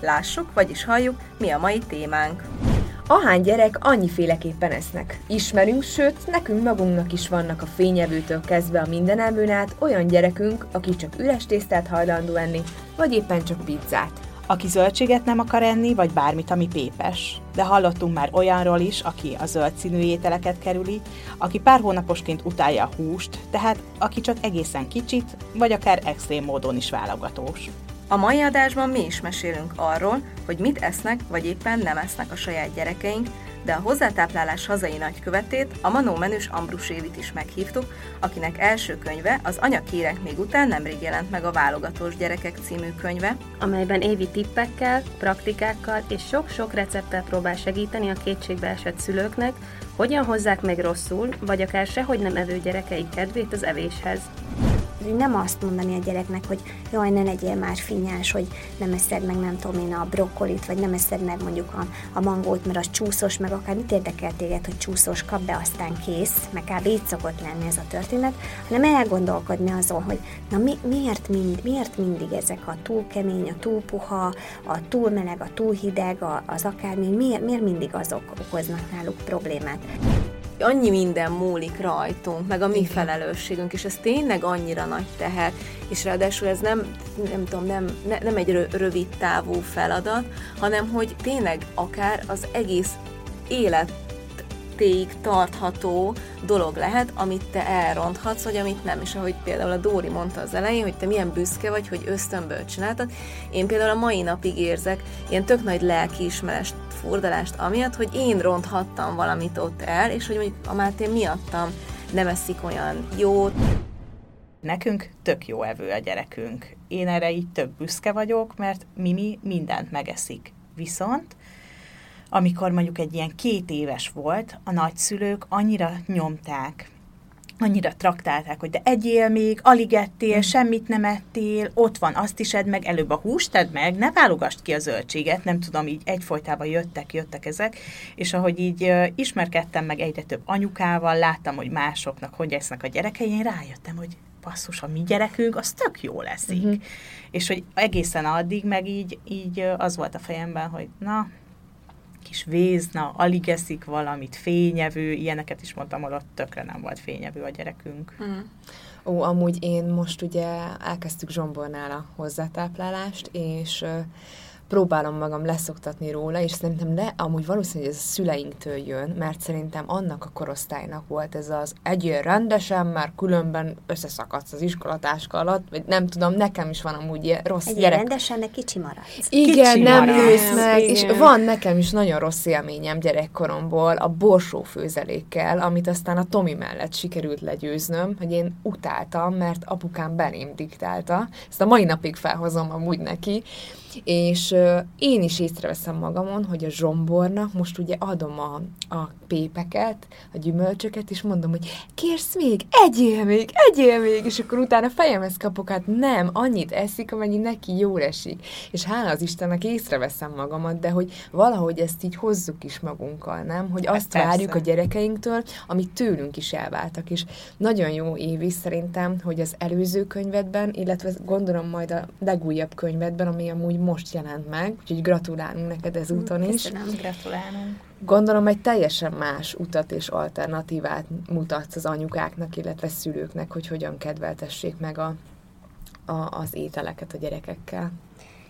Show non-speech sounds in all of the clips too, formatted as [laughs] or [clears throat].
Lássuk, vagyis halljuk, mi a mai témánk. Ahány gyerek annyiféleképpen esznek. Ismerünk, sőt, nekünk magunknak is vannak a fényevőtől kezdve a mindenelműn át olyan gyerekünk, aki csak üres tésztát hajlandó enni, vagy éppen csak pizzát. aki zöldséget nem akar enni, vagy bármit, ami pépes. De hallottunk már olyanról is, aki a zöld színű ételeket kerüli, aki pár hónaposként utálja a húst, tehát aki csak egészen kicsit, vagy akár extrém módon is válogatós. A mai adásban mi is mesélünk arról, hogy mit esznek, vagy éppen nem esznek a saját gyerekeink, de a hozzátáplálás hazai nagykövetét, a Manó Menős Ambrus Évit is meghívtuk, akinek első könyve az Anyakérek még után nemrég jelent meg a Válogatós Gyerekek című könyve, amelyben évi tippekkel, praktikákkal és sok-sok recepttel próbál segíteni a kétségbeesett szülőknek, hogyan hozzák meg rosszul, vagy akár sehogy nem evő gyerekeik kedvét az evéshez. Nem azt mondani a gyereknek, hogy jaj, ne legyél már finnyás, hogy nem eszed meg, nem tudom én, a brokkolit, vagy nem eszed meg mondjuk a, a mangót, mert az csúszos, meg akár mit érdekel téged, hogy csúszos, kap be, aztán kész, meg kb. így szokott lenni ez a történet, hanem elgondolkodni azon, hogy na mi, miért, mind, miért mindig ezek a túl kemény, a túl puha, a túl meleg, a túl hideg, a, az akármi, miért, miért mindig azok okoznak náluk problémát? Annyi minden múlik rajtunk, meg a mi felelősségünk, és ez tényleg annyira nagy teher, és ráadásul ez nem, nem tudom, nem, ne, nem egy rö- rövid távú feladat, hanem hogy tényleg akár az egész életéig tartható dolog lehet, amit te elronthatsz, vagy amit nem. És ahogy például a Dóri mondta az elején, hogy te milyen büszke vagy, hogy ösztönből csináltad, én például a mai napig érzek ilyen tök nagy lelkiismerest, furdalást amiatt, hogy én ronthattam valamit ott el, és hogy mondjuk a Máté miattam nem eszik olyan jót. Nekünk tök jó evő a gyerekünk. Én erre így több büszke vagyok, mert Mimi mindent megeszik. Viszont amikor mondjuk egy ilyen két éves volt, a nagyszülők annyira nyomták, annyira traktálták, hogy de egyél még, alig ettél, mm. semmit nem ettél, ott van, azt is edd meg, előbb a húst edd meg, ne válogasd ki a zöldséget, nem tudom, így egyfolytában jöttek, jöttek ezek, és ahogy így uh, ismerkedtem meg egyre több anyukával, láttam, hogy másoknak hogy esznek a gyerekei, én rájöttem, hogy basszus, a mi gyerekünk, az tök jó leszik. Uh-huh. És hogy egészen addig meg így, így az volt a fejemben, hogy na, kis vézna, alig eszik valamit, fényevő, ilyeneket is mondtam, ott tökre nem volt fényevő a gyerekünk. Mm. Ó, amúgy én most ugye elkezdtük Zsombornál a hozzátáplálást, és próbálom magam leszoktatni róla, és szerintem le, amúgy valószínűleg ez a szüleinktől jön, mert szerintem annak a korosztálynak volt ez az egyél rendesen, mert különben összeszakadsz az iskolatáska alatt, vagy nem tudom, nekem is van amúgy ilyen rossz Egyél gyerek. rendesen, de kicsi maradsz. Igen, Kicsi nem nősz meg, igen. és van nekem is nagyon rossz élményem gyerekkoromból a borsó főzelékkel, amit aztán a Tomi mellett sikerült legyőznöm, hogy én utáltam, mert apukám belém diktálta. Ezt a mai napig felhozom amúgy neki, és én is észreveszem magamon, hogy a zsombornak most ugye adom a, a pépeket, a gyümölcsöket, és mondom, hogy kérsz még, egyél még, egyél még, és akkor utána fejemhez kapok, hát nem, annyit eszik, amennyi neki jól esik. És hála az Istennek észreveszem magamat, de hogy valahogy ezt így hozzuk is magunkkal, nem? Hogy azt persze. várjuk a gyerekeinktől, amit tőlünk is elváltak. És nagyon jó évi szerintem, hogy az előző könyvedben, illetve gondolom majd a legújabb könyvedben, ami amúgy most jelent meg, úgyhogy gratulálunk neked ezúton is. Köszönöm. Gratulálunk. Gondolom egy teljesen más utat és alternatívát mutatsz az anyukáknak, illetve szülőknek, hogy hogyan kedveltessék meg a, a, az ételeket a gyerekekkel.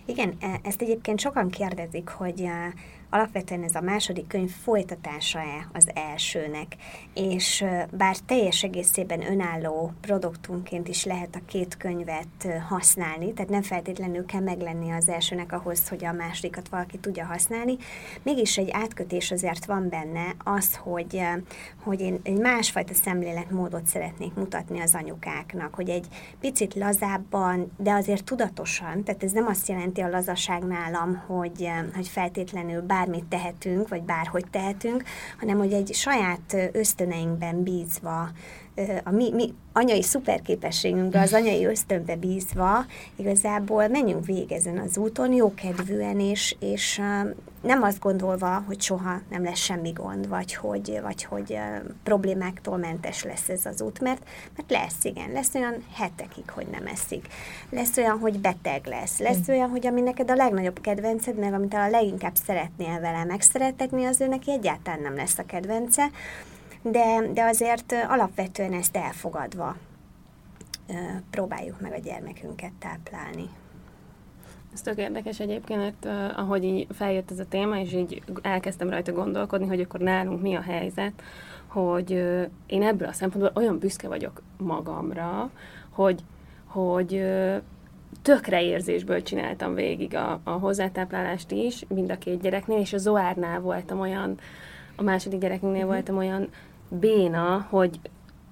Igen, e- ezt egyébként sokan kérdezik, hogy e, alapvetően ez a második könyv folytatása-e az elsőnek, és bár teljes egészében önálló produktunként is lehet a két könyvet használni, tehát nem feltétlenül kell meglenni az elsőnek ahhoz, hogy a másodikat valaki tudja használni, mégis egy átkötés azért van benne az, hogy, hogy én egy másfajta szemléletmódot szeretnék mutatni az anyukáknak, hogy egy picit lazábban, de azért tudatosan, tehát ez nem azt jelenti a lazaság nálam, hogy, hogy feltétlenül bármit tehetünk, vagy bárhogy tehetünk, hanem hogy egy saját ösztöneinkben bízva a mi, mi anyai szuperképességünkbe, az anyai ösztönbe bízva, igazából menjünk végig ezen az úton, jókedvűen, és, és nem azt gondolva, hogy soha nem lesz semmi gond, vagy hogy, vagy hogy problémáktól mentes lesz ez az út, mert, mert lesz, igen, lesz olyan hetekig, hogy nem eszik. Lesz olyan, hogy beteg lesz. Lesz mm. olyan, hogy ami neked a legnagyobb kedvenced, meg amit a leginkább szeretnél vele megszeretetni, az ő neki egyáltalán nem lesz a kedvence de, de azért alapvetően ezt elfogadva próbáljuk meg a gyermekünket táplálni. Ez tök érdekes egyébként, mert uh, ahogy így feljött ez a téma, és így elkezdtem rajta gondolkodni, hogy akkor nálunk mi a helyzet, hogy uh, én ebből a szempontból olyan büszke vagyok magamra, hogy, hogy uh, tökre érzésből csináltam végig a, a hozzátáplálást is, mind a két gyereknél, és a Zoárnál voltam olyan, a második gyerekünknél mm-hmm. voltam olyan béna, hogy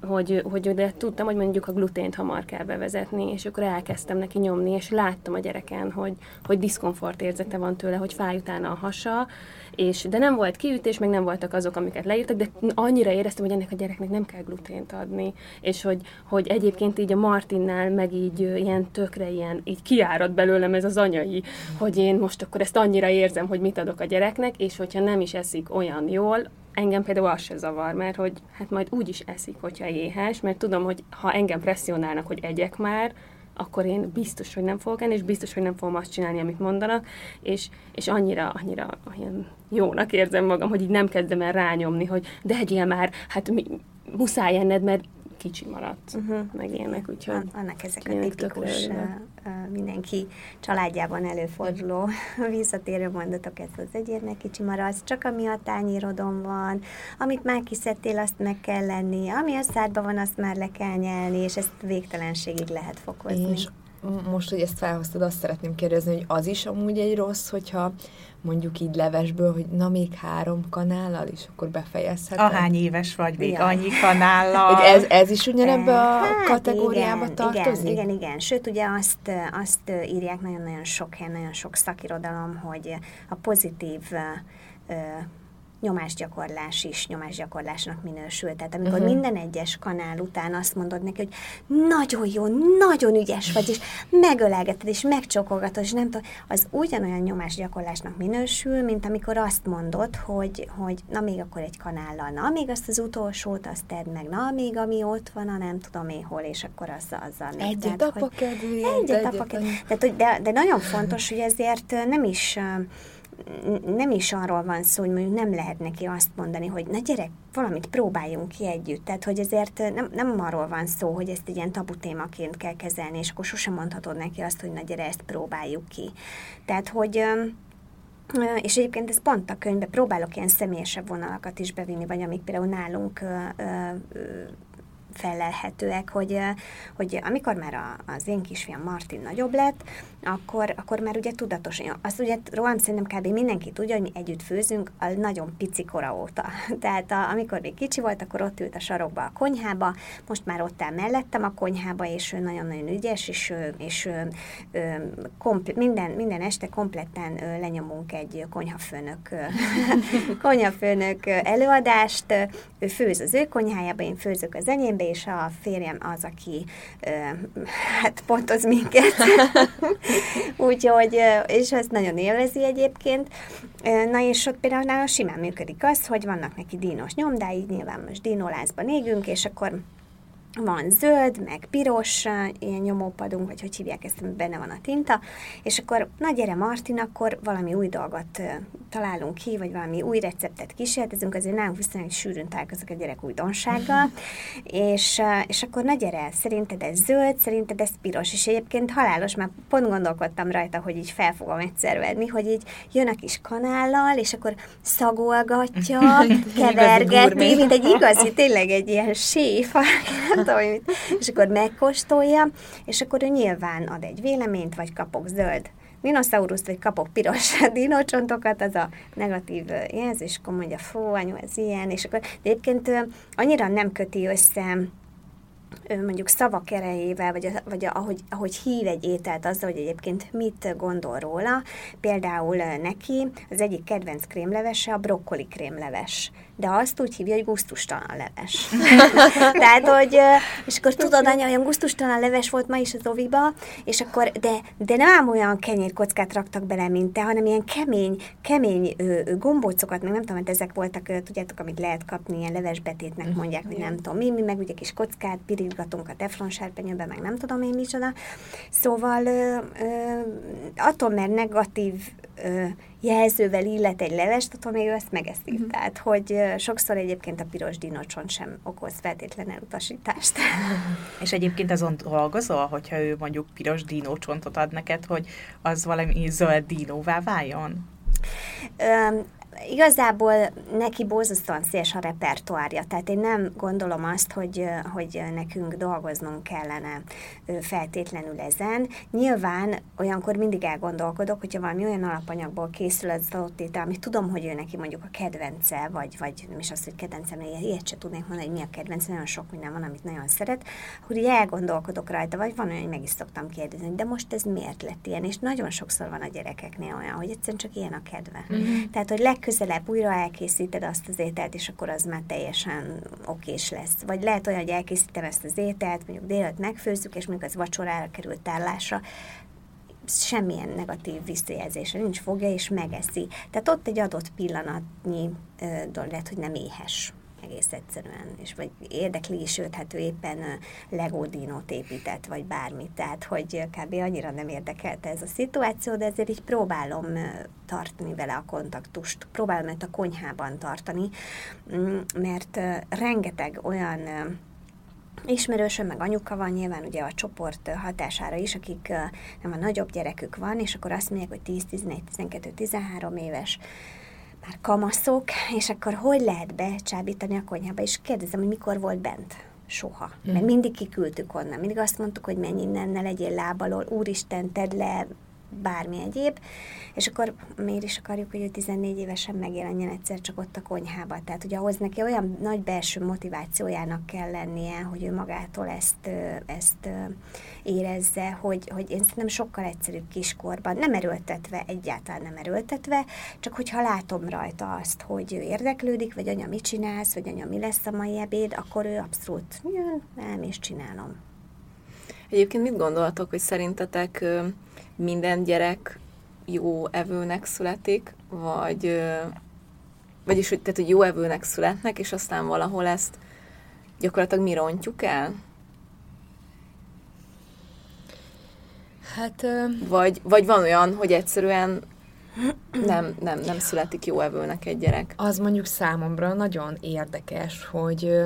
hogy, hogy de tudtam, hogy mondjuk a glutént hamar kell bevezetni, és akkor elkezdtem neki nyomni, és láttam a gyereken, hogy, hogy diszkomfort érzete van tőle, hogy fáj utána a hasa, és, de nem volt kiütés, meg nem voltak azok, amiket leírtak, de annyira éreztem, hogy ennek a gyereknek nem kell glutént adni, és hogy, hogy egyébként így a Martinnál meg így ilyen tökre ilyen, így kiárad belőlem ez az anyai, hogy én most akkor ezt annyira érzem, hogy mit adok a gyereknek, és hogyha nem is eszik olyan jól, engem például az se zavar, mert hogy hát majd úgy is eszik, hogyha éhes, mert tudom, hogy ha engem presszionálnak, hogy egyek már, akkor én biztos, hogy nem fogok enni, és biztos, hogy nem fogom azt csinálni, amit mondanak, és, és annyira, annyira olyan jónak érzem magam, hogy így nem kezdem el rányomni, hogy de egyél már, hát mi, muszáj enned, mert kicsi maradt, uh-huh. meg ilyenek, úgyhogy... Annak ezek a tipikus, uh, mindenki családjában előforduló [laughs] visszatérő mondatok, ez az egyérnek kicsi maradsz, csak ami a tányérodon van, amit már kiszedtél, azt meg kell lenni, ami a szádban van, azt már le kell nyelni, és ezt végtelenségig lehet fokozni. És most, hogy ezt felhoztad, azt szeretném kérdezni, hogy az is amúgy egy rossz, hogyha mondjuk így levesből, hogy na még három kanállal, és akkor befejezhetem. Ahány éves vagy, még ja. annyi [laughs] kanállal. Hogy ez, ez is ugyanebbe a hát kategóriába igen, tartozik? Igen, igen, igen. Sőt, ugye azt, azt írják nagyon-nagyon sok helyen, nagyon sok szakirodalom, hogy a pozitív nyomásgyakorlás is nyomásgyakorlásnak minősül. Tehát amikor uh-huh. minden egyes kanál után azt mondod neki, hogy nagyon jó, nagyon ügyes vagy, és megölelgeted, és megcsokolgatod, és nem tudom, az ugyanolyan nyomásgyakorlásnak minősül, mint amikor azt mondod, hogy, hogy na még akkor egy kanállal, na még azt az utolsót, azt tedd meg, na még ami ott van, a nem tudom én hol, és akkor azzal, azzal még. Egyet apa kedvéért. Egyet apa kedvéért. De, de nagyon fontos, hogy ezért nem is nem is arról van szó, hogy mondjuk nem lehet neki azt mondani, hogy na gyerek, valamit próbáljunk ki együtt. Tehát, hogy ezért nem, nem arról van szó, hogy ezt egy ilyen tabu témaként kell kezelni, és akkor sosem mondhatod neki azt, hogy na gyere, ezt próbáljuk ki. Tehát, hogy és egyébként ez pont a könyvben próbálok ilyen személyesebb vonalakat is bevinni, vagy amik például nálunk felelhetőek, hogy, hogy amikor már a, az én kisfiam Martin nagyobb lett, akkor, akkor már ugye tudatosan, azt ugye rólam szerintem kb. mindenki tudja, hogy mi együtt főzünk a nagyon pici kora óta. [laughs] Tehát a, amikor még kicsi volt, akkor ott ült a sarokba a konyhába, most már ott áll mellettem a konyhába, és ő nagyon-nagyon ügyes, és, és kompl- minden, minden este kompletten lenyomunk egy konyhafőnök, [laughs] konyhafőnök előadást, ő főz az ő konyhájába, én főzök az enyémbe, és a férjem az, aki hát pontoz minket. [laughs] Úgyhogy, és ezt nagyon élvezi egyébként. Na és ott például nála simán működik az, hogy vannak neki dínos nyomdái, nyilván most dínolázban égünk, és akkor van zöld, meg piros, ilyen nyomópadunk, vagy hogy hívják ezt, benne van a tinta, és akkor, na gyere Martin, akkor valami új dolgot találunk ki, vagy valami új receptet kísérletezünk, azért nálunk viszonylag sűrűn találkozok a gyerek újdonsággal, [laughs] és, és akkor na gyere, szerinted ez zöld, szerinted ez piros, és egyébként halálos, már pont gondolkodtam rajta, hogy így fel fogom egyszer venni, hogy így jön a kis kanállal, és akkor szagolgatja, [laughs] kevergeti, mint egy igazi, tényleg egy ilyen séf, [laughs] tudom, mit, és akkor megkóstolja, és akkor ő nyilván ad egy véleményt, vagy kapok zöld dinoszaurusz, vagy kapok piros [laughs] dinócsontokat, az a negatív jelzés, akkor mondja, fú, anyu, ez ilyen, és akkor de egyébként annyira nem köti össze mondjuk szavak erejével, vagy, vagy ahogy, ahogy hív egy ételt azzal, hogy egyébként mit gondol róla. Például neki az egyik kedvenc krémlevese a brokkoli krémleves de azt úgy hívja, hogy gusztustalan leves. [laughs] Tehát, hogy, és akkor tudod, anya, olyan gusztustalan leves volt ma is az oviba, és akkor, de, de nem olyan kenyérkockát raktak bele, mint te, hanem ilyen kemény, kemény ö, ö, gombócokat, meg nem tudom, hogy ezek voltak, ö, tudjátok, amit lehet kapni, ilyen levesbetétnek mondják, hogy nem tudom mi, mi meg ugye kis kockát, pirítgatunk a teflon serpenyőbe, meg nem tudom én micsoda. Szóval ö, ö, attól, mert negatív ö, jelzővel illet egy levest, attól még ezt megeszi. Mm. Tehát, hogy sokszor egyébként a piros dinocson sem okoz feltétlen elutasítást. [laughs] És egyébként azon dolgozol, hogyha ő mondjuk piros dinócsontot ad neked, hogy az valami zöld dinóvá váljon? Igazából neki borzasztóan széles a repertoárja, tehát én nem gondolom azt, hogy, hogy nekünk dolgoznunk kellene feltétlenül ezen. Nyilván olyankor mindig elgondolkodok, hogyha valami olyan alapanyagból készül az adott étel, amit tudom, hogy ő neki mondjuk a kedvence, vagy, vagy nem is az, hogy kedvence, mert ilyet se tudnék mondani, hogy mi a kedvence, nagyon sok minden van, amit nagyon szeret, akkor így elgondolkodok rajta, vagy van olyan, hogy meg is szoktam kérdezni, de most ez miért lett ilyen, és nagyon sokszor van a gyerekeknél olyan, hogy egyszerűen csak ilyen a kedve. Mm-hmm. Tehát, hogy leg legközelebb újra elkészíted azt az ételt, és akkor az már teljesen okés lesz. Vagy lehet olyan, hogy elkészítem ezt az ételt, mondjuk délután megfőzzük, és mondjuk az vacsorára került tállásra, semmilyen negatív visszajelzése nincs, fogja és megeszi. Tehát ott egy adott pillanatnyi dolog lehet, hogy nem éhes egész egyszerűen, és vagy érdekli is őt, hát ő éppen Lego dinót épített, vagy bármit, tehát hogy kb. annyira nem érdekelte ez a szituáció, de ezért így próbálom tartani vele a kontaktust, próbálom őt a konyhában tartani, mm, mert rengeteg olyan ismerősöm, meg anyuka van nyilván ugye a csoport hatására is, akik nem a nagyobb gyerekük van, és akkor azt mondják, hogy 10, 11, 12, 13 éves, már kamaszok, és akkor hogy lehet becsábítani a konyhába, és kérdezem, hogy mikor volt bent. Soha. Mert mindig kiküldtük onnan. Mindig azt mondtuk, hogy menj innen, ne legyél lábalól, úristen, tedd le, bármi egyéb, és akkor miért is akarjuk, hogy ő 14 évesen megjelenjen egyszer csak ott a konyhába. Tehát, hogy ahhoz neki olyan nagy belső motivációjának kell lennie, hogy ő magától ezt, ezt érezze, hogy, hogy én szerintem sokkal egyszerűbb kiskorban, nem erőltetve, egyáltalán nem erőltetve, csak hogyha látom rajta azt, hogy ő érdeklődik, vagy anya mit csinálsz, vagy anya mi lesz a mai ebéd, akkor ő abszolút jön, nem, és csinálom. Egyébként mit gondolatok, hogy szerintetek minden gyerek jó evőnek születik, vagy vagyis, hogy, tehát, hogy jó evőnek születnek, és aztán valahol ezt gyakorlatilag mi rontjuk el? Hát... Vagy, vagy van olyan, hogy egyszerűen nem, nem, nem születik jó evőnek egy gyerek. Az mondjuk számomra nagyon érdekes, hogy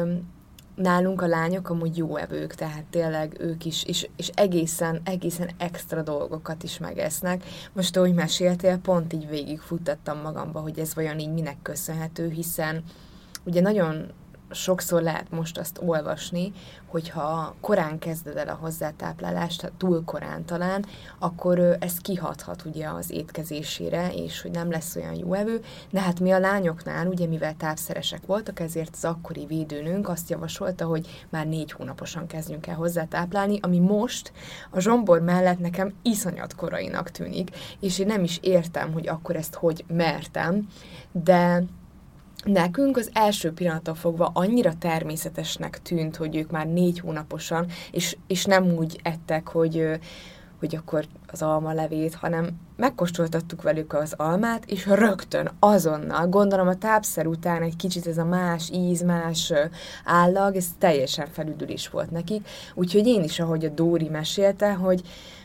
nálunk a lányok amúgy jó evők, tehát tényleg ők is, és, és egészen, egészen extra dolgokat is megesznek. Most, ahogy meséltél, pont így végigfuttattam magamba, hogy ez vajon így minek köszönhető, hiszen ugye nagyon sokszor lehet most azt olvasni, hogyha korán kezded el a hozzátáplálást, túl korán talán, akkor ez kihathat ugye az étkezésére, és hogy nem lesz olyan jó evő, de hát mi a lányoknál, ugye mivel tápszeresek voltak, ezért az akkori védőnünk azt javasolta, hogy már négy hónaposan kezdjünk el hozzátáplálni, ami most a zsombor mellett nekem iszonyat korainak tűnik, és én nem is értem, hogy akkor ezt hogy mertem, de Nekünk az első pillanattól fogva annyira természetesnek tűnt, hogy ők már négy hónaposan, és, és nem úgy ettek, hogy hogy akkor az alma levét, hanem megkóstoltattuk velük az almát, és rögtön, azonnal, gondolom a tápszer után egy kicsit ez a más íz, más állag, ez teljesen felüdülés volt nekik. Úgyhogy én is, ahogy a Dóri mesélte, hogy,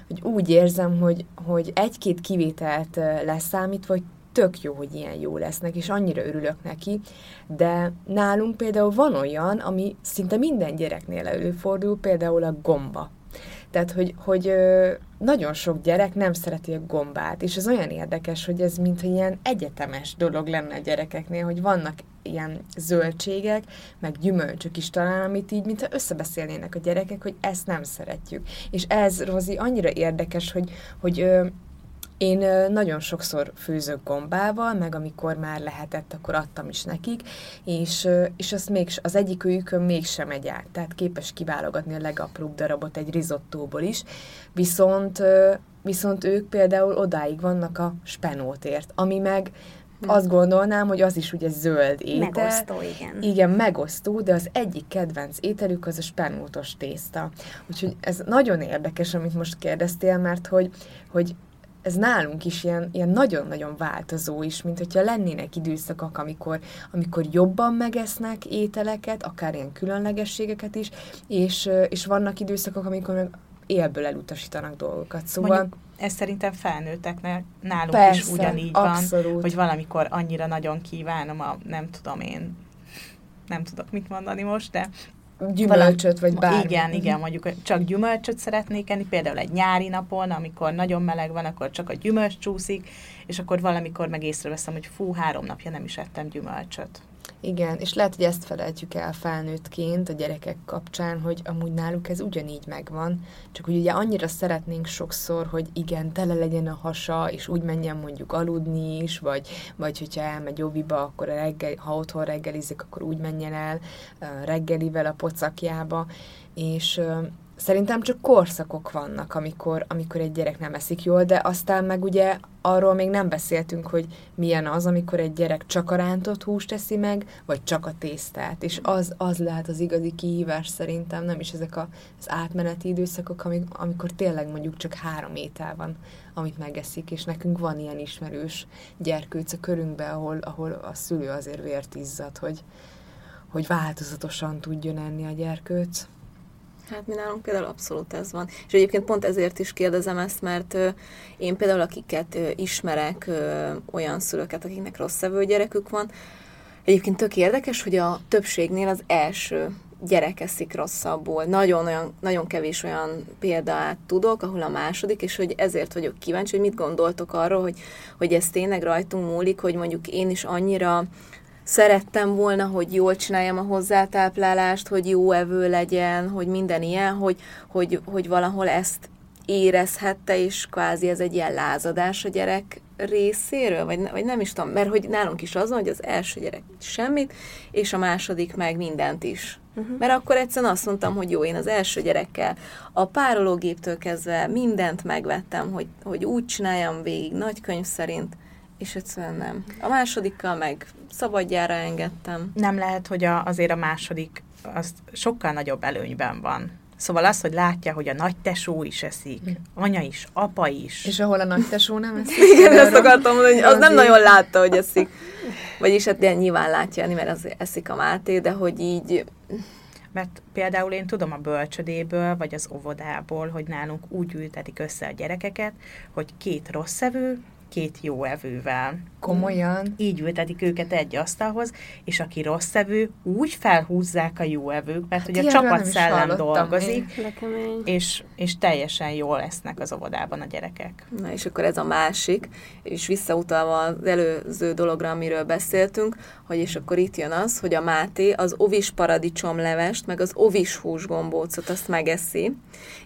hogy úgy érzem, hogy, hogy egy-két kivételt leszámítva, hogy tök jó, hogy ilyen jó lesznek, és annyira örülök neki, de nálunk például van olyan, ami szinte minden gyereknél előfordul, például a gomba. Tehát, hogy, hogy nagyon sok gyerek nem szereti a gombát, és ez olyan érdekes, hogy ez mintha ilyen egyetemes dolog lenne a gyerekeknél, hogy vannak ilyen zöldségek, meg gyümölcsök is talán, amit így, mintha összebeszélnének a gyerekek, hogy ezt nem szeretjük. És ez, Rozi, annyira érdekes, hogy, hogy én nagyon sokszor főzök gombával, meg amikor már lehetett, akkor adtam is nekik, és, és azt még, az egyik őjükön mégsem megy át, tehát képes kiválogatni a legapróbb darabot egy rizottóból is, viszont, viszont ők például odáig vannak a spenótért, ami meg hm. azt gondolnám, hogy az is ugye zöld étel. Megosztó, igen. Igen, megosztó, de az egyik kedvenc ételük az a spenótos tészta. Úgyhogy ez nagyon érdekes, amit most kérdeztél, mert hogy, hogy ez nálunk is ilyen, ilyen nagyon-nagyon változó is, mint hogyha lennének időszakok, amikor, amikor jobban megesznek ételeket, akár ilyen különlegességeket is, és, és vannak időszakok, amikor meg élből elutasítanak dolgokat. Szóval Mondjuk ez szerintem felnőtteknek nálunk persze, is ugyanígy abszolút. van, hogy valamikor annyira nagyon kívánom a, nem tudom én, nem tudok mit mondani most, de gyümölcsöt, vagy bármi. Igen, igen, mondjuk csak gyümölcsöt szeretnék enni, például egy nyári napon, amikor nagyon meleg van, akkor csak a gyümölcs csúszik, és akkor valamikor meg észreveszem, hogy fú, három napja nem is ettem gyümölcsöt. Igen, és lehet, hogy ezt felejtjük el felnőttként a gyerekek kapcsán, hogy amúgy náluk ez ugyanígy megvan, csak hogy ugye annyira szeretnénk sokszor, hogy igen, tele legyen a hasa, és úgy menjen mondjuk aludni is, vagy, vagy hogyha elmegy óviba, akkor reggel, ha otthon reggelizik, akkor úgy menjen el reggelivel a pocakjába, és Szerintem csak korszakok vannak, amikor, amikor egy gyerek nem eszik jól, de aztán meg ugye arról még nem beszéltünk, hogy milyen az, amikor egy gyerek csak a rántott húst teszi meg, vagy csak a tésztát, és az, az lehet az igazi kihívás szerintem, nem is ezek a, az átmeneti időszakok, amik, amikor tényleg mondjuk csak három étel van, amit megeszik, és nekünk van ilyen ismerős gyerkőc a körünkben, ahol, ahol a szülő azért vért izzad, hogy, hogy változatosan tudjon enni a gyerkőc. Hát mi nálunk például abszolút ez van. És egyébként pont ezért is kérdezem ezt, mert én például akiket ismerek, olyan szülőket, akiknek rossz szevő gyerekük van, egyébként tök érdekes, hogy a többségnél az első gyerek eszik rosszabbul. Nagyon, olyan, nagyon kevés olyan példát tudok, ahol a második, és hogy ezért vagyok kíváncsi, hogy mit gondoltok arról, hogy, hogy ez tényleg rajtunk múlik, hogy mondjuk én is annyira szerettem volna, hogy jól csináljam a hozzátáplálást, hogy jó evő legyen, hogy minden ilyen, hogy, hogy, hogy valahol ezt érezhette, és kvázi ez egy ilyen lázadás a gyerek részéről, vagy, vagy nem is tudom, mert hogy nálunk is az hogy az első gyerek semmit, és a második meg mindent is. Uh-huh. Mert akkor egyszerűen azt mondtam, hogy jó, én az első gyerekkel a párológéptől kezdve mindent megvettem, hogy, hogy úgy csináljam végig, nagy könyv szerint, és egyszerűen nem. A másodikkal meg szabadjára engedtem. Nem lehet, hogy a, azért a második az sokkal nagyobb előnyben van. Szóval az, hogy látja, hogy a nagy tesó is eszik, hm. anya is, apa is. És ahol a nagy tesó nem [laughs] eszik. Igen, ezt akartam mondani, hogy az nem nagyon látta, hogy eszik. [laughs] Vagyis hát ilyen nyilván látja, mert az eszik a Máté, de hogy így... Mert például én tudom a bölcsödéből, vagy az óvodából, hogy nálunk úgy ültetik össze a gyerekeket, hogy két rossz evő, két jó evővel. Komolyan? Így ültetik őket egy asztalhoz, és aki rossz evő, úgy felhúzzák a jó evők, mert hát ugye a csapatszellem dolgozik, és, és teljesen jól lesznek az óvodában a gyerekek. Na és akkor ez a másik, és visszautalva az előző dologra, amiről beszéltünk, hogy és akkor itt jön az, hogy a Máté az ovis paradicsomlevest, meg az ovis húsgombócot azt megeszi,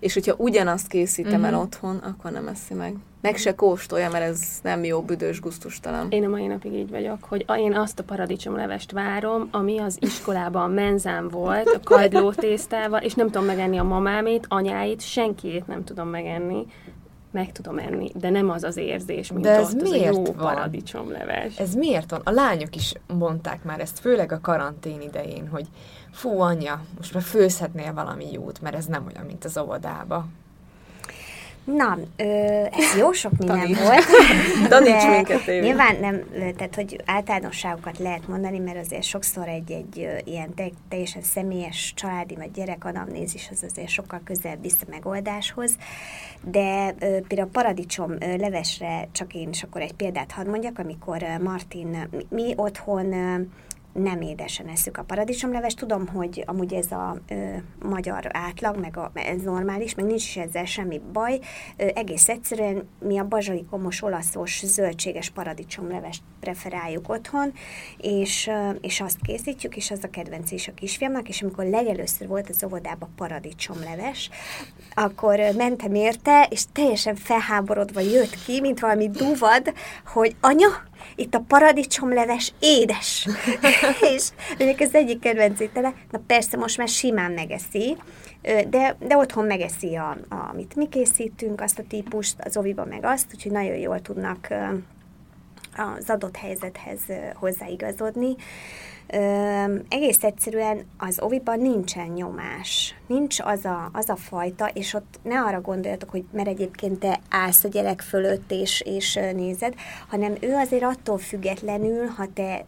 és hogyha ugyanazt készítem uh-huh. el mhm. otthon, akkor nem eszi meg. Meg se kóstolja, mert ez nem jó, büdös, gusztustalan. Én a mai napig így vagyok, hogy én azt a paradicsomlevest várom, ami az iskolában a menzám volt, a kagyló tésztával, és nem tudom megenni a mamámét, anyáit, senkiét nem tudom megenni, meg tudom enni, de nem az az érzés, mint de ez ott miért az a jó van? paradicsomleves. Ez miért van? A lányok is mondták már ezt, főleg a karantén idején, hogy fú, anyja, most már főzhetnél valami jót, mert ez nem olyan, mint az óvodába. Na, ö, ez jó sok minden Taníts. volt. [laughs] Taníts minket, Évi. Nyilván nem, tehát hogy általánosságokat lehet mondani, mert azért sokszor egy-egy ilyen te, teljesen személyes családi vagy gyerekanamnézis az azért sokkal közelebb visz a megoldáshoz. De ö, például a paradicsom ö, levesre csak én is akkor egy példát hadd mondjak, amikor ö, Martin, mi, mi otthon ö, nem édesen eszük a paradicsomlevest. Tudom, hogy amúgy ez a ö, magyar átlag, meg a, ez normális, meg nincs is ezzel semmi baj. Ö, egész egyszerűen mi a bazsalikomos, olaszos, zöldséges paradicsomlevest preferáljuk otthon, és, ö, és azt készítjük, és az a kedvenc is a kisfiamnak, és amikor legelőször volt az óvodában paradicsomleves, akkor mentem érte, és teljesen felháborodva jött ki, mint valami duvad, hogy anya, itt a paradicsomleves édes. [laughs] és ennek az egyik kedvenc étele, na persze most már simán megeszi, de, de otthon megeszi, a, a, amit mi készítünk, azt a típust, az oviba meg azt, úgyhogy nagyon jól tudnak az adott helyzethez hozzáigazodni. Ö, egész egyszerűen az oviban nincsen nyomás, nincs az a, az a fajta, és ott ne arra gondoljatok, hogy mert egyébként te állsz a gyerek fölött és, és nézed, hanem ő azért attól függetlenül, ha te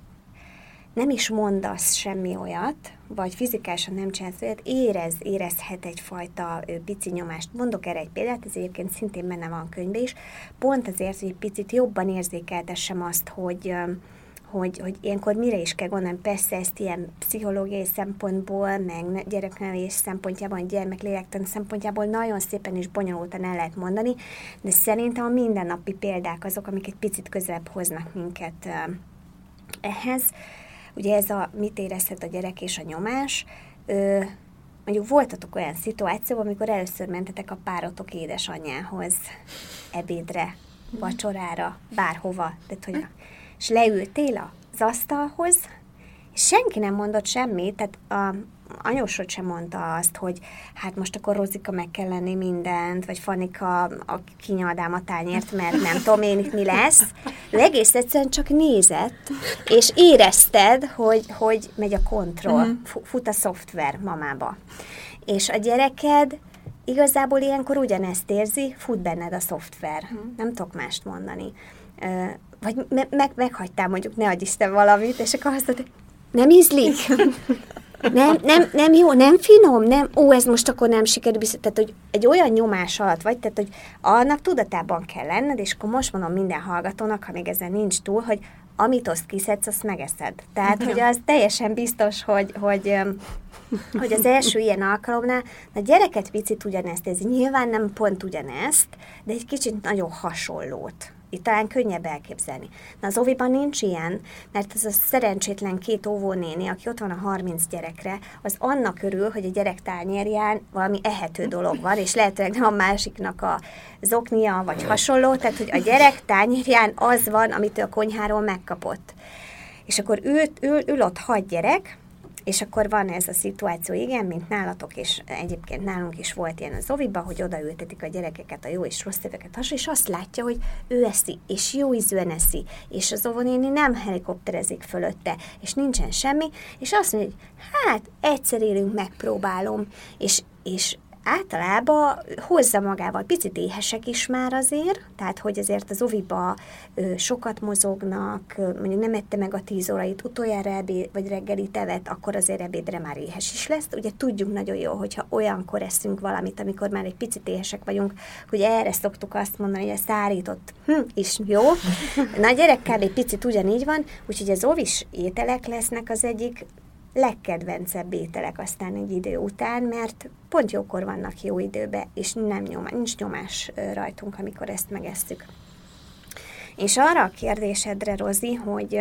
nem is mondasz semmi olyat, vagy fizikálisan nem csinálsz olyat, érez, érezhet egyfajta ö, pici nyomást. Mondok erre egy példát, ez egyébként szintén benne van a könyvben is, pont azért, hogy egy picit jobban érzékeltessem azt, hogy hogy, hogy ilyenkor mire is kell gondolni. Persze ezt ilyen pszichológiai szempontból, meg ne- gyereknevelés szempontjából, gyermeklélektan szempontjából nagyon szépen és bonyolultan el lehet mondani, de szerintem a mindennapi példák azok, amik egy picit közelebb hoznak minket ehhez. Ugye ez a mit érezhet a gyerek és a nyomás. Ö, mondjuk voltatok olyan szituációban, amikor először mentetek a párotok édesanyjához ebédre, vacsorára, bárhova, tehát hogy és leültél az asztalhoz, és senki nem mondott semmit, tehát a anyósod sem mondta azt, hogy hát most akkor Rozika meg kell lenni mindent, vagy Fanika a kinyaldám a tányért, mert nem tudom én itt mi lesz. Ő egész egyszerűen csak nézett, és érezted, hogy, hogy megy a kontroll, fu- fut a szoftver mamába. És a gyereked igazából ilyenkor ugyanezt érzi, fut benned a szoftver. Nem tudok mást mondani. Vagy me- meg, meghagytál mondjuk, ne adj Isten valamit, és akkor azt mondod, nem ízlik? Nem, nem, nem jó, nem finom, nem, ó, ez most akkor nem sikerül, biztos- tehát, hogy egy olyan nyomás alatt vagy, tehát, hogy annak tudatában kell lenned, és akkor most mondom minden hallgatónak, ha még ezen nincs túl, hogy amit azt kiszedsz, azt megeszed. Tehát, hogy az teljesen biztos, hogy, hogy, hogy az első ilyen alkalomnál a gyereket picit ugyanezt érzi. Nyilván nem pont ugyanezt, de egy kicsit nagyon hasonlót. Itt talán könnyebb elképzelni. Na az óviban nincs ilyen, mert ez a szerencsétlen két óvónéni, aki ott van a 30 gyerekre, az annak örül, hogy a gyerek tányérján valami ehető dolog van, és lehetőleg nem a másiknak a zoknia, vagy hasonló, tehát hogy a gyerek tányérján az van, amit ő a konyháról megkapott. És akkor ül, ül, ül ott hat gyerek, és akkor van ez a szituáció, igen, mint nálatok, és egyébként nálunk is volt ilyen az oviba, hogy odaültetik a gyerekeket, a jó és rossz éveket, és azt látja, hogy ő eszi, és jó ízűen eszi, és az óvonéni nem helikopterezik fölötte, és nincsen semmi, és azt mondja, hogy hát egyszer élünk, megpróbálom, és, és általában hozza magával, picit éhesek is már azért, tehát hogy azért az oviba ö, sokat mozognak, ö, mondjuk nem ette meg a tíz órait, utoljára ebéd, vagy reggelit evett, akkor azért ebédre már éhes is lesz. Ugye tudjuk nagyon jó, hogyha olyankor eszünk valamit, amikor már egy picit éhesek vagyunk, hogy erre szoktuk azt mondani, hogy a szárított hm, is jó. Na a gyerek kb. egy picit ugyanígy van, úgyhogy az ovis ételek lesznek az egyik legkedvencebb ételek aztán egy idő után, mert pont jókor vannak jó időbe, és nem nyoma, nincs nyomás rajtunk, amikor ezt megesszük. És arra a kérdésedre, Rozi, hogy,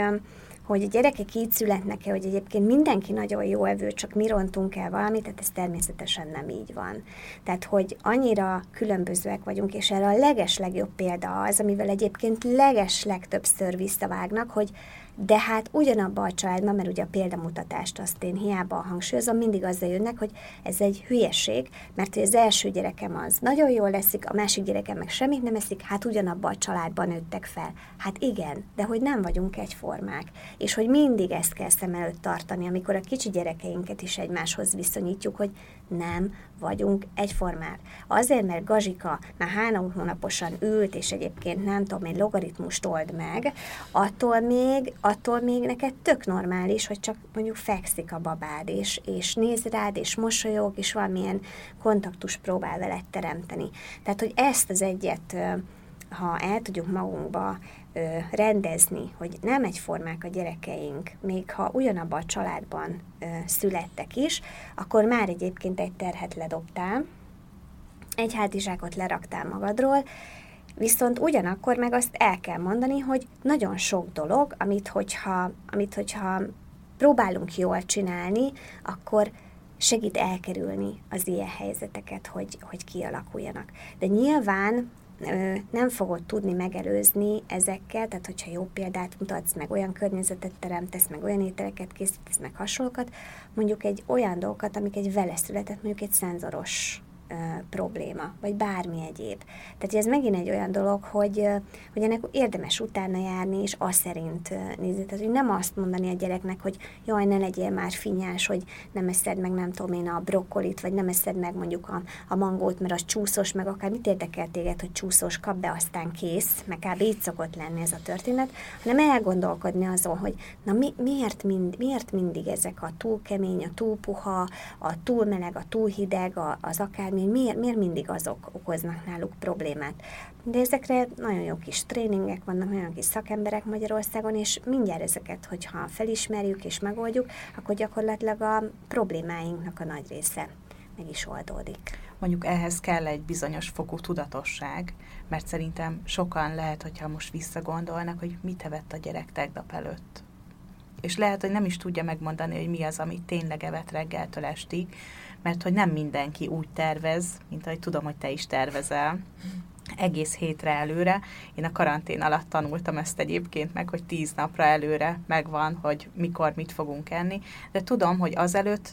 hogy a gyerekek így születnek-e, hogy egyébként mindenki nagyon jó evő, csak mi rontunk el valamit, tehát ez természetesen nem így van. Tehát, hogy annyira különbözőek vagyunk, és erre a leges legjobb példa az, amivel egyébként leges legtöbbször visszavágnak, hogy de hát ugyanabban a családban, mert ugye a példamutatást azt én hiába hangsúlyozom, mindig azzal jönnek, hogy ez egy hülyeség, mert hogy az első gyerekem az nagyon jól leszik, a másik gyerekem meg semmit nem eszik, hát ugyanabban a családban nőttek fel. Hát igen, de hogy nem vagyunk egyformák. és hogy mindig ezt kell szem előtt tartani, amikor a kicsi gyerekeinket is egymáshoz viszonyítjuk, hogy nem vagyunk egyformák. Azért, mert Gazsika már három hónaposan ült, és egyébként nem tudom, egy logaritmust old meg, attól még, attól még neked tök normális, hogy csak mondjuk fekszik a babád, és, és néz rád, és mosolyog, és valamilyen kontaktus próbál veled teremteni. Tehát, hogy ezt az egyet, ha el tudjuk magunkba rendezni, hogy nem egyformák a gyerekeink, még ha ugyanabban a családban születtek is, akkor már egyébként egy terhet ledobtál, egy hátizsákot leraktál magadról, viszont ugyanakkor meg azt el kell mondani, hogy nagyon sok dolog, amit hogyha, amit hogyha próbálunk jól csinálni, akkor segít elkerülni az ilyen helyzeteket, hogy, hogy kialakuljanak. De nyilván nem fogod tudni megelőzni ezekkel, tehát hogyha jó példát mutatsz, meg olyan környezetet teremtesz, meg olyan ételeket készítesz, meg hasonlókat, mondjuk egy olyan dolgokat, amik egy vele született, mondjuk egy szenzoros probléma, vagy bármi egyéb. Tehát ez megint egy olyan dolog, hogy, hogy ennek érdemes utána járni, és azt szerint nézni. Tehát, hogy nem azt mondani a gyereknek, hogy jaj, ne legyél már finyás, hogy nem eszed meg, nem tudom én, a brokkolit, vagy nem eszed meg mondjuk a, a mangót, mert az csúszós, meg akár mit érdekel téged, hogy csúszós, kap be, aztán kész, meg kb. így szokott lenni ez a történet, hanem elgondolkodni azon, hogy na mi, miért, mind, miért mindig ezek a túl kemény, a túl puha, a túl meleg, a túl hideg, a, az akármi hogy miért, miért mindig azok okoznak náluk problémát. De ezekre nagyon jó kis tréningek vannak, nagyon kis szakemberek Magyarországon, és mindjárt ezeket, hogyha felismerjük és megoldjuk, akkor gyakorlatilag a problémáinknak a nagy része meg is oldódik. Mondjuk ehhez kell egy bizonyos fokú tudatosság, mert szerintem sokan lehet, hogyha most visszagondolnak, hogy mit evett a gyerek tegnap előtt. És lehet, hogy nem is tudja megmondani, hogy mi az, amit tényleg evett reggeltől estig, mert hogy nem mindenki úgy tervez, mint ahogy tudom, hogy te is tervezel egész hétre előre. Én a karantén alatt tanultam ezt egyébként meg, hogy tíz napra előre megvan, hogy mikor mit fogunk enni, de tudom, hogy azelőtt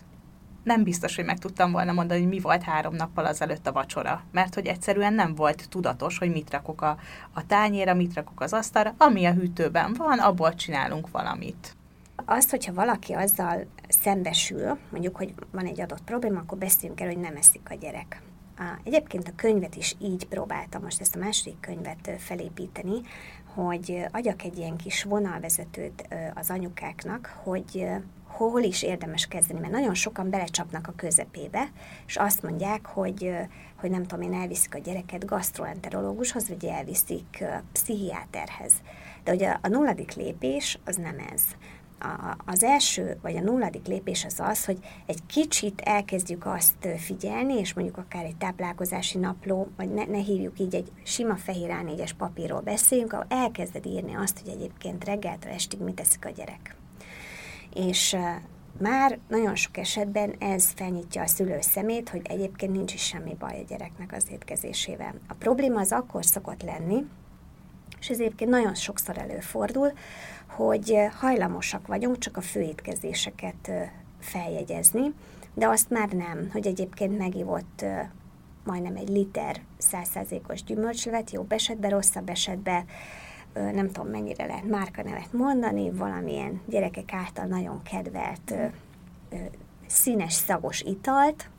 nem biztos, hogy meg tudtam volna mondani, hogy mi volt három nappal azelőtt a vacsora, mert hogy egyszerűen nem volt tudatos, hogy mit rakok a, a tányéra, mit rakok az asztalra, ami a hűtőben van, abból csinálunk valamit. Azt, hogyha valaki azzal szembesül, mondjuk, hogy van egy adott probléma, akkor beszéljünk el, hogy nem eszik a gyerek. Egyébként a könyvet is így próbáltam most ezt a második könyvet felépíteni, hogy adjak egy ilyen kis vonalvezetőt az anyukáknak, hogy hol is érdemes kezdeni, mert nagyon sokan belecsapnak a közepébe, és azt mondják, hogy, hogy nem tudom én, elviszik a gyereket gastroenterológushoz, vagy elviszik pszichiáterhez. De ugye a nulladik lépés az nem ez a, az első, vagy a nulladik lépés az az, hogy egy kicsit elkezdjük azt figyelni, és mondjuk akár egy táplálkozási napló, vagy ne, ne hívjuk így egy sima fehér A4-es papírról beszéljünk, ahol elkezded írni azt, hogy egyébként reggeltől estig mit teszik a gyerek. És már nagyon sok esetben ez felnyitja a szülő szemét, hogy egyébként nincs is semmi baj a gyereknek az étkezésével. A probléma az akkor szokott lenni, és ez egyébként nagyon sokszor előfordul, hogy hajlamosak vagyunk csak a főétkezéseket feljegyezni, de azt már nem, hogy egyébként megivott majdnem egy liter százszázalékos gyümölcslevet, jobb esetben, rosszabb esetben nem tudom mennyire lehet márkanevet mondani, valamilyen gyerekek által nagyon kedvelt színes, szagos italt,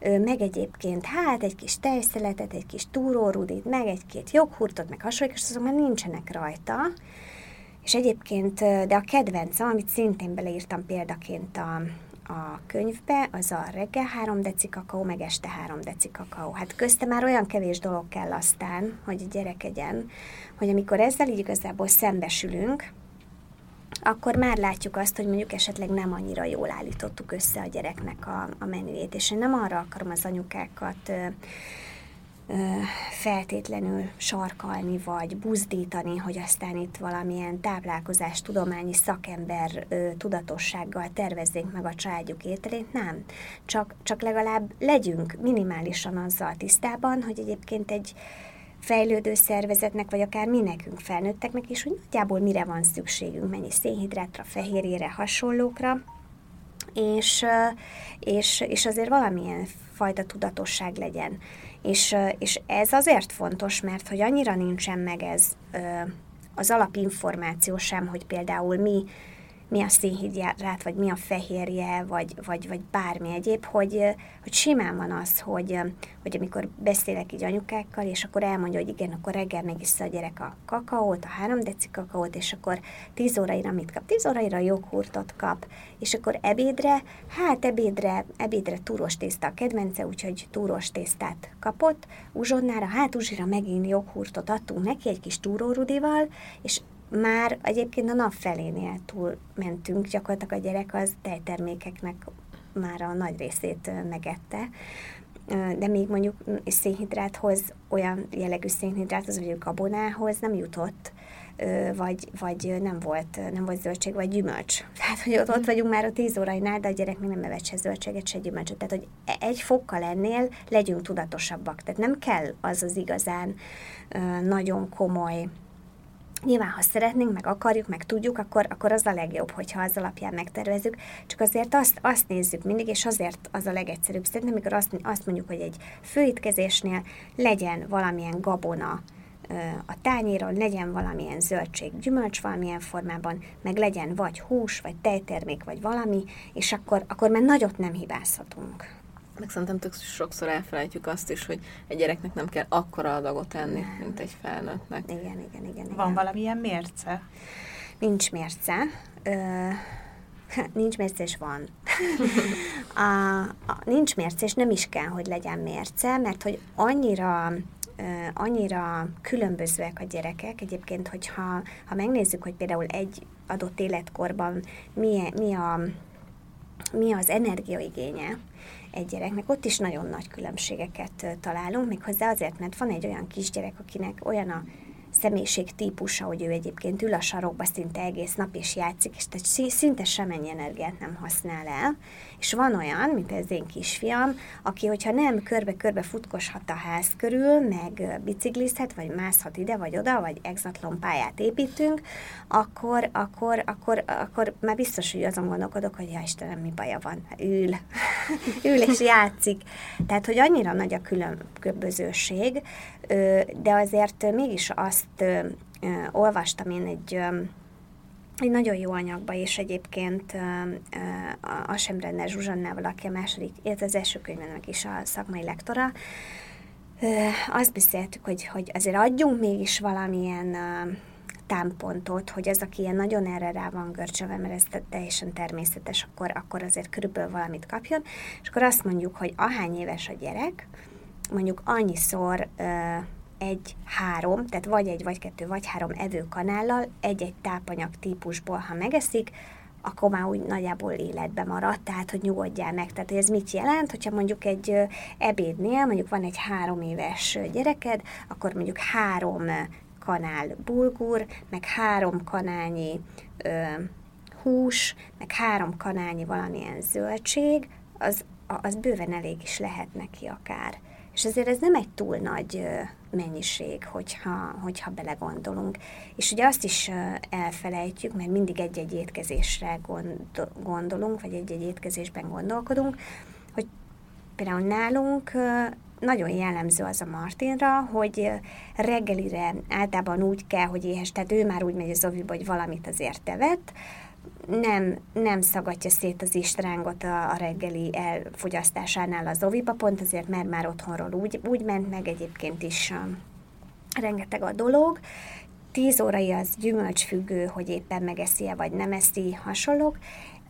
meg egyébként hát egy kis tejszeletet, egy kis túrórudit, meg egy-két joghurtot, meg hasonlók, és azok már nincsenek rajta. És egyébként, de a kedvencem, amit szintén beleírtam példaként a, a könyvbe, az a reggel 3 deci kakaó, meg este 3 deci kakaó. Hát közte már olyan kevés dolog kell aztán, hogy a hogy amikor ezzel így igazából szembesülünk, akkor már látjuk azt, hogy mondjuk esetleg nem annyira jól állítottuk össze a gyereknek a, a menüjét. És én nem arra akarom az anyukákat feltétlenül sarkalni, vagy buzdítani, hogy aztán itt valamilyen táplálkozás tudományi szakember tudatossággal tervezzék meg a családjuk ételét. Nem. Csak, csak legalább legyünk minimálisan azzal tisztában, hogy egyébként egy fejlődő szervezetnek, vagy akár mi nekünk felnőtteknek is, hogy nagyjából mire van szükségünk, mennyi szénhidrátra, fehérjére, hasonlókra, és, és, és azért valamilyen fajta tudatosság legyen. És, és ez azért fontos, mert hogy annyira nincsen meg ez az alapinformáció sem, hogy például mi mi a szénhidrát, vagy mi a fehérje, vagy, vagy, vagy bármi egyéb, hogy, hogy simán van az, hogy, hogy amikor beszélek így anyukákkal, és akkor elmondja, hogy igen, akkor reggel megiszta a gyerek a kakaót, a három deci kakaót, és akkor 10 óraira mit kap? 10 óraira joghurtot kap, és akkor ebédre, hát ebédre, ebédre túros tészta a kedvence, úgyhogy túros tésztát kapott, uzsonnára, hát uzsira megint joghurtot adtunk neki egy kis túrórudival, és már egyébként a nap felénél túl mentünk, gyakorlatilag a gyerek az tejtermékeknek már a nagy részét megette, de még mondjuk szénhidráthoz, olyan jellegű szénhidráthoz, vagy gabonához nem jutott, vagy, vagy nem, volt, nem volt zöldség, vagy gyümölcs. [laughs] Tehát, hogy ott, ott vagyunk már a 10 órainál, de a gyerek még nem evett se zöldséget, se gyümölcsöt. Tehát, hogy egy fokkal ennél legyünk tudatosabbak. Tehát nem kell az az igazán nagyon komoly Nyilván, ha szeretnénk, meg akarjuk, meg tudjuk, akkor, akkor az a legjobb, hogyha az alapján megtervezzük. Csak azért azt, azt nézzük mindig, és azért az a legegyszerűbb szerintem, amikor azt, azt mondjuk, hogy egy főétkezésnél legyen valamilyen gabona, a tányéron legyen valamilyen zöldség, gyümölcs valamilyen formában, meg legyen vagy hús, vagy tejtermék, vagy valami, és akkor, akkor már nagyot nem hibázhatunk. Meg szerintem tök sokszor elfelejtjük azt is, hogy egy gyereknek nem kell akkora adagot enni, nem. mint egy felnőttnek. Igen, igen, igen. igen. Van valamilyen mérce? Nincs mérce. Ö, [laughs] nincs mérce, és van. [laughs] a, a, nincs mérce, és nem is kell, hogy legyen mérce, mert hogy annyira annyira különbözőek a gyerekek. Egyébként, hogyha ha megnézzük, hogy például egy adott életkorban mi, mi, a, mi az energiaigénye, egy gyereknek, ott is nagyon nagy különbségeket találunk, méghozzá azért, mert van egy olyan kisgyerek, akinek olyan a személyiség típusa, hogy ő egyébként ül a sarokba szinte egész nap és játszik, és tehát szinte semennyi energiát nem használ el. És van olyan, mint ez én kisfiam, aki, hogyha nem körbe-körbe futkoshat a ház körül, meg biciklizhet, vagy mászhat ide vagy oda, vagy exatlon pályát építünk, akkor, akkor, akkor, akkor már biztos, hogy azon gondolkodok, hogy ja Istenem, mi baja van. Ül. [laughs] Ül és játszik. Tehát, hogy annyira nagy a különbözőség, de azért mégis azt olvastam én egy egy nagyon jó anyagba, és egyébként a Semrenner Zsuzsannával, aki a második, illetve az első könyvenek is a szakmai lektora, azt beszéltük, hogy, hogy azért adjunk mégis valamilyen támpontot, hogy az, aki ilyen nagyon erre rá van görcsölve, mert ez teljesen természetes, akkor, akkor azért körülbelül valamit kapjon, és akkor azt mondjuk, hogy ahány éves a gyerek, mondjuk annyiszor uh, egy-három, tehát vagy egy, vagy kettő, vagy három evőkanállal egy-egy tápanyag típusból, ha megeszik, akkor már úgy nagyjából életbe marad, tehát hogy nyugodjál meg. Tehát ez mit jelent, hogyha mondjuk egy ebédnél, mondjuk van egy három éves gyereked, akkor mondjuk három kanál bulgur, meg három kanálnyi ö, hús, meg három kanálnyi valamilyen zöldség, az, az bőven elég is lehet neki akár. És azért ez nem egy túl nagy mennyiség, hogyha, hogyha belegondolunk. És ugye azt is elfelejtjük, mert mindig egy-egy étkezésre gondolunk, vagy egy-egy étkezésben gondolkodunk, hogy például nálunk nagyon jellemző az a Martinra, hogy reggelire általában úgy kell, hogy éhes, tehát ő már úgy megy az oviba, hogy valamit azért evett, nem, nem szagatja szét az istrángot a, a reggeli elfogyasztásánál az oviba, pont azért, mert már otthonról úgy, úgy ment meg egyébként is um, rengeteg a dolog. Tíz órai az gyümölcsfüggő, hogy éppen megeszi-e vagy nem eszi hasonlók.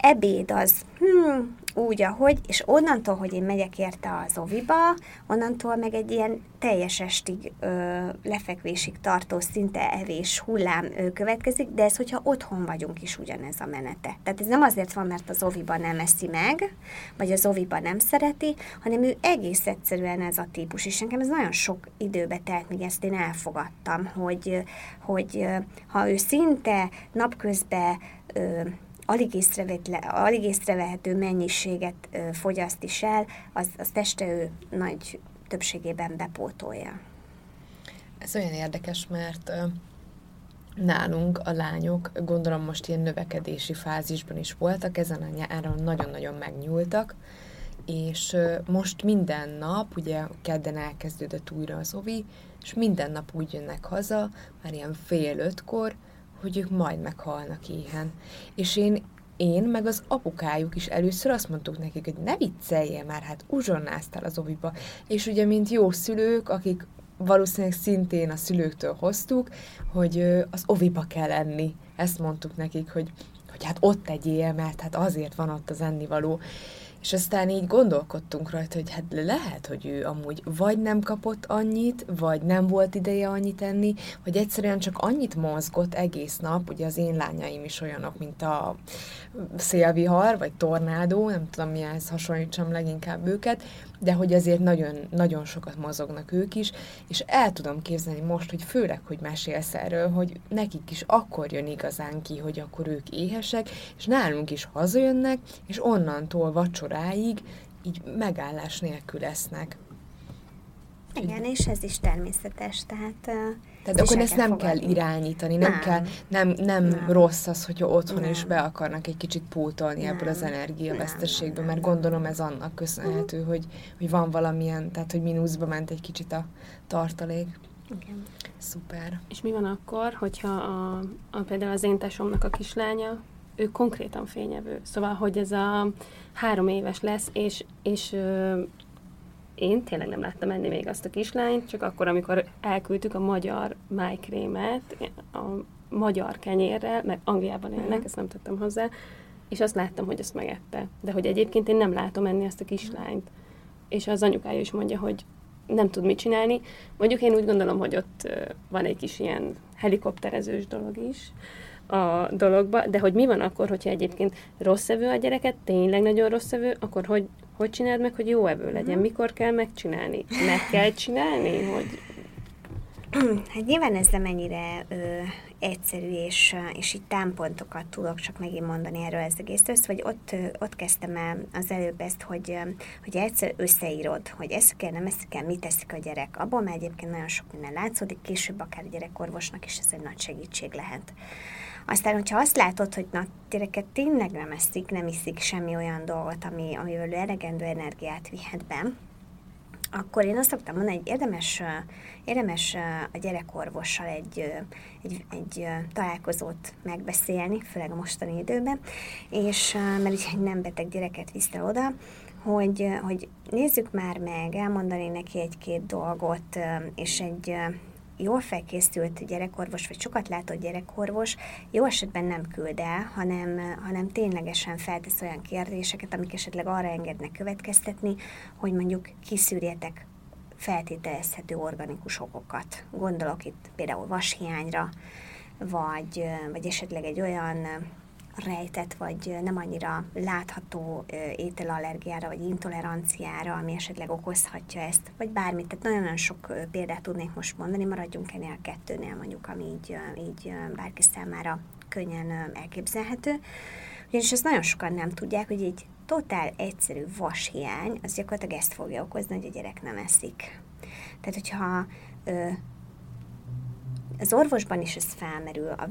Ebéd az hmm, úgy, ahogy, és onnantól, hogy én megyek érte az oviba, onnantól meg egy ilyen teljes estig ö, lefekvésig tartó szinte evés hullám ö, következik, de ez, hogyha otthon vagyunk is ugyanez a menete. Tehát ez nem azért van, mert az oviba nem eszi meg, vagy az oviba nem szereti, hanem ő egész egyszerűen ez a típus, és nekem ez nagyon sok időbe telt, míg ezt én elfogadtam, hogy, hogy ha ő szinte napközben alig, észrevetle, alig észrevehető mennyiséget fogyaszt is el, az, az teste ő nagy többségében bepótolja. Ez olyan érdekes, mert nálunk a lányok, gondolom most ilyen növekedési fázisban is voltak, ezen a nyáron nagyon-nagyon megnyúltak, és most minden nap, ugye kedden elkezdődött újra az ovi, és minden nap úgy jönnek haza, már ilyen fél ötkor, hogy ők majd meghalnak éhen. És én én, meg az apukájuk is először azt mondtuk nekik, hogy ne vicceljél már, hát uzsonnáztál az oviba. És ugye, mint jó szülők, akik valószínűleg szintén a szülőktől hoztuk, hogy az oviba kell lenni. Ezt mondtuk nekik, hogy, hogy hát ott tegyél, mert hát azért van ott az ennivaló. És aztán így gondolkodtunk rajta, hogy hát lehet, hogy ő amúgy vagy nem kapott annyit, vagy nem volt ideje annyit enni, vagy egyszerűen csak annyit mozgott egész nap, ugye az én lányaim is olyanok, mint a szélvihar, vagy tornádó, nem tudom mihez hasonlítsam leginkább őket, de hogy azért nagyon, nagyon sokat mozognak ők is, és el tudom képzelni most, hogy főleg, hogy mesélsz erről, hogy nekik is akkor jön igazán ki, hogy akkor ők éhesek, és nálunk is hazajönnek, és onnantól vacsoráig így megállás nélkül lesznek. Igen, és ez is természetes, tehát... Tehát akkor ezt nem kell irányítani, nem, Nem. kell, nem, nem, Nem. rossz az, hogyha otthon Nem. is be akarnak egy kicsit pótolni ebből az Nem. energiavesztességből, Nem, mert nem, gondolom ez annak köszönhető, hogy, hogy van valamilyen, tehát hogy mínuszba ment egy kicsit a tartalék. Igen. Szuper. És mi van akkor, hogyha a, a, például az én tesómnak a kislánya, ő konkrétan fényevő. Szóval, hogy ez a három éves lesz, és, és ö, én tényleg nem láttam enni még azt a kislányt, csak akkor, amikor elküldtük a magyar májkrémet, a magyar kenyérrel, meg Angliában élnek, ezt nem tettem hozzá, és azt láttam, hogy ezt megette. De hogy egyébként én nem látom enni azt a kislányt. És az anyukája is mondja, hogy nem tud mit csinálni. Mondjuk én úgy gondolom, hogy ott van egy kis ilyen helikopterezős dolog is a dologba, de hogy mi van akkor, hogyha egyébként rossz evő a gyereket, tényleg nagyon rossz evő, akkor hogy, hogy csináld meg, hogy jó evő legyen? Mikor kell megcsinálni? Meg kell csinálni, hogy [clears throat] Hát nyilván ez nem ennyire ö, egyszerű, és, és így támpontokat tudok csak megint mondani erről az egészről, vagy ott, ö, ott kezdtem el az előbb ezt, hogy, hogy egyszer összeírod, hogy ezt kell, nem ezt kell, mit teszik a gyerek. Abból már egyébként nagyon sok minden látszódik, később akár a gyerekorvosnak is ez egy nagy segítség lehet. Aztán, hogyha azt látod, hogy na, gyereket tényleg nem eszik, nem iszik semmi olyan dolgot, ami, amivel elegendő energiát vihet be, akkor én azt szoktam mondani, hogy érdemes, érdemes a gyerekorvossal egy, egy, egy találkozót megbeszélni, főleg a mostani időben, és mert ugye egy nem beteg gyereket viszte oda, hogy, hogy nézzük már meg, elmondani neki egy-két dolgot, és egy jól felkészült gyerekorvos, vagy sokat látott gyerekorvos jó esetben nem küld el, hanem, hanem ténylegesen feltesz olyan kérdéseket, amik esetleg arra engednek következtetni, hogy mondjuk kiszűrjetek feltételezhető organikus okokat. Gondolok itt például vashiányra, vagy, vagy esetleg egy olyan rejtett, vagy nem annyira látható ö, ételallergiára, vagy intoleranciára, ami esetleg okozhatja ezt, vagy bármit. Tehát nagyon-nagyon sok ö, példát tudnék most mondani, maradjunk ennél a kettőnél mondjuk, ami így, ö, így ö, bárki számára könnyen ö, elképzelhető. Ugyanis ezt nagyon sokan nem tudják, hogy egy totál egyszerű vashiány, az gyakorlatilag ezt fogja okozni, hogy a gyerek nem eszik. Tehát, hogyha ö, az orvosban is ez felmerül, a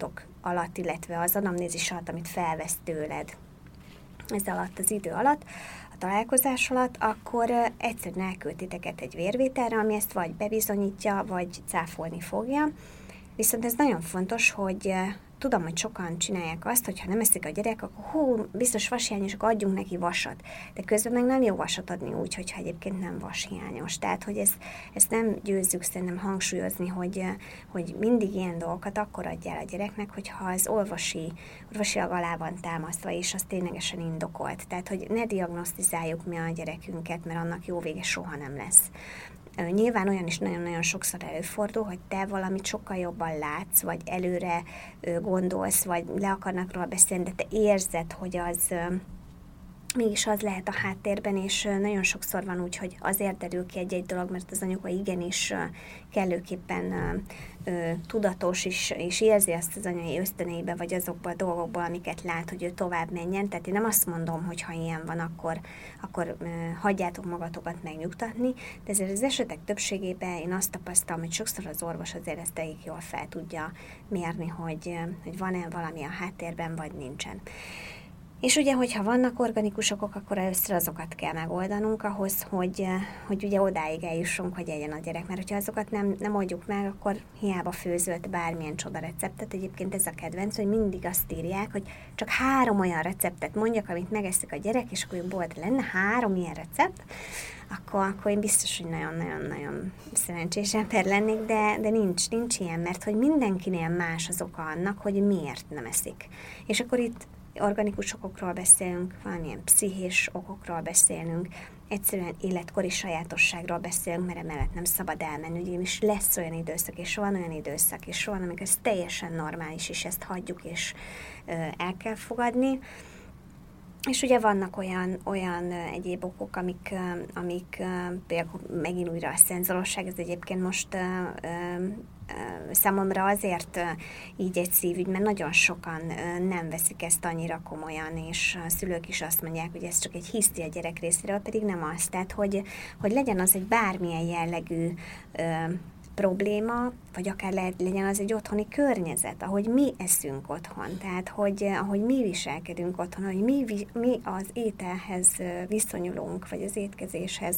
vizsgálatok alatt, illetve az anamnézis alatt, amit felvesz tőled ez alatt az idő alatt, a találkozás alatt, akkor egyszerűen elküld titeket egy vérvételre, ami ezt vagy bebizonyítja, vagy cáfolni fogja. Viszont ez nagyon fontos, hogy tudom, hogy sokan csinálják azt, hogy ha nem eszik a gyerek, akkor hú, biztos vashiányos, akkor adjunk neki vasat. De közben meg nem jó vasat adni úgy, hogyha egyébként nem vashiányos. Tehát, hogy ezt, ezt nem győzzük szerintem hangsúlyozni, hogy, hogy mindig ilyen dolgokat akkor adjál a gyereknek, hogyha az orvosi, orvosilag alá van támasztva, és az ténylegesen indokolt. Tehát, hogy ne diagnosztizáljuk mi a gyerekünket, mert annak jó vége soha nem lesz. Nyilván olyan is nagyon-nagyon sokszor előfordul, hogy te valamit sokkal jobban látsz, vagy előre gondolsz, vagy le akarnak róla beszélni, de te érzed, hogy az mégis az lehet a háttérben, és nagyon sokszor van úgy, hogy azért derül ki egy-egy dolog, mert az anyuka igenis kellőképpen ö, tudatos, és, és érzi azt az anyai ösztöneibe, vagy azokban a dolgokban, amiket lát, hogy ő tovább menjen. Tehát én nem azt mondom, hogy ha ilyen van, akkor, akkor hagyjátok magatokat megnyugtatni, de ezért az esetek többségében én azt tapasztalom, hogy sokszor az orvos azért ezt elég jól fel tudja mérni, hogy, hogy van-e valami a háttérben, vagy nincsen. És ugye, hogyha vannak organikus okok, akkor először azokat kell megoldanunk ahhoz, hogy, hogy ugye odáig eljussunk, hogy egyen a gyerek. Mert hogyha azokat nem, nem oldjuk meg, akkor hiába főzölt bármilyen csoda receptet. Egyébként ez a kedvenc, hogy mindig azt írják, hogy csak három olyan receptet mondjak, amit megeszik a gyerek, és akkor bolt lenne három ilyen recept, akkor, akkor én biztos, hogy nagyon-nagyon-nagyon szerencsés ember lennék, de, de nincs, nincs ilyen, mert hogy mindenkinél más az oka annak, hogy miért nem eszik. És akkor itt organikus okokról beszélünk, valamilyen pszichés okokról beszélünk, egyszerűen életkori sajátosságról beszélünk, mert emellett nem szabad elmenni, ugyanis lesz olyan időszak, és van olyan időszak, és van, amikor ez teljesen normális, és ezt hagyjuk, és el kell fogadni. És ugye vannak olyan, olyan egyéb okok, amik, amik például megint újra a szenzorosság, ez egyébként most számomra azért így egy szívügy, mert nagyon sokan nem veszik ezt annyira komolyan, és a szülők is azt mondják, hogy ez csak egy hiszti a gyerek részéről, pedig nem az. Tehát, hogy, hogy legyen az egy bármilyen jellegű probléma, vagy akár lehet, legyen az egy otthoni környezet, ahogy mi eszünk otthon, tehát hogy ahogy mi viselkedünk otthon, hogy mi, mi az ételhez viszonyulunk, vagy az étkezéshez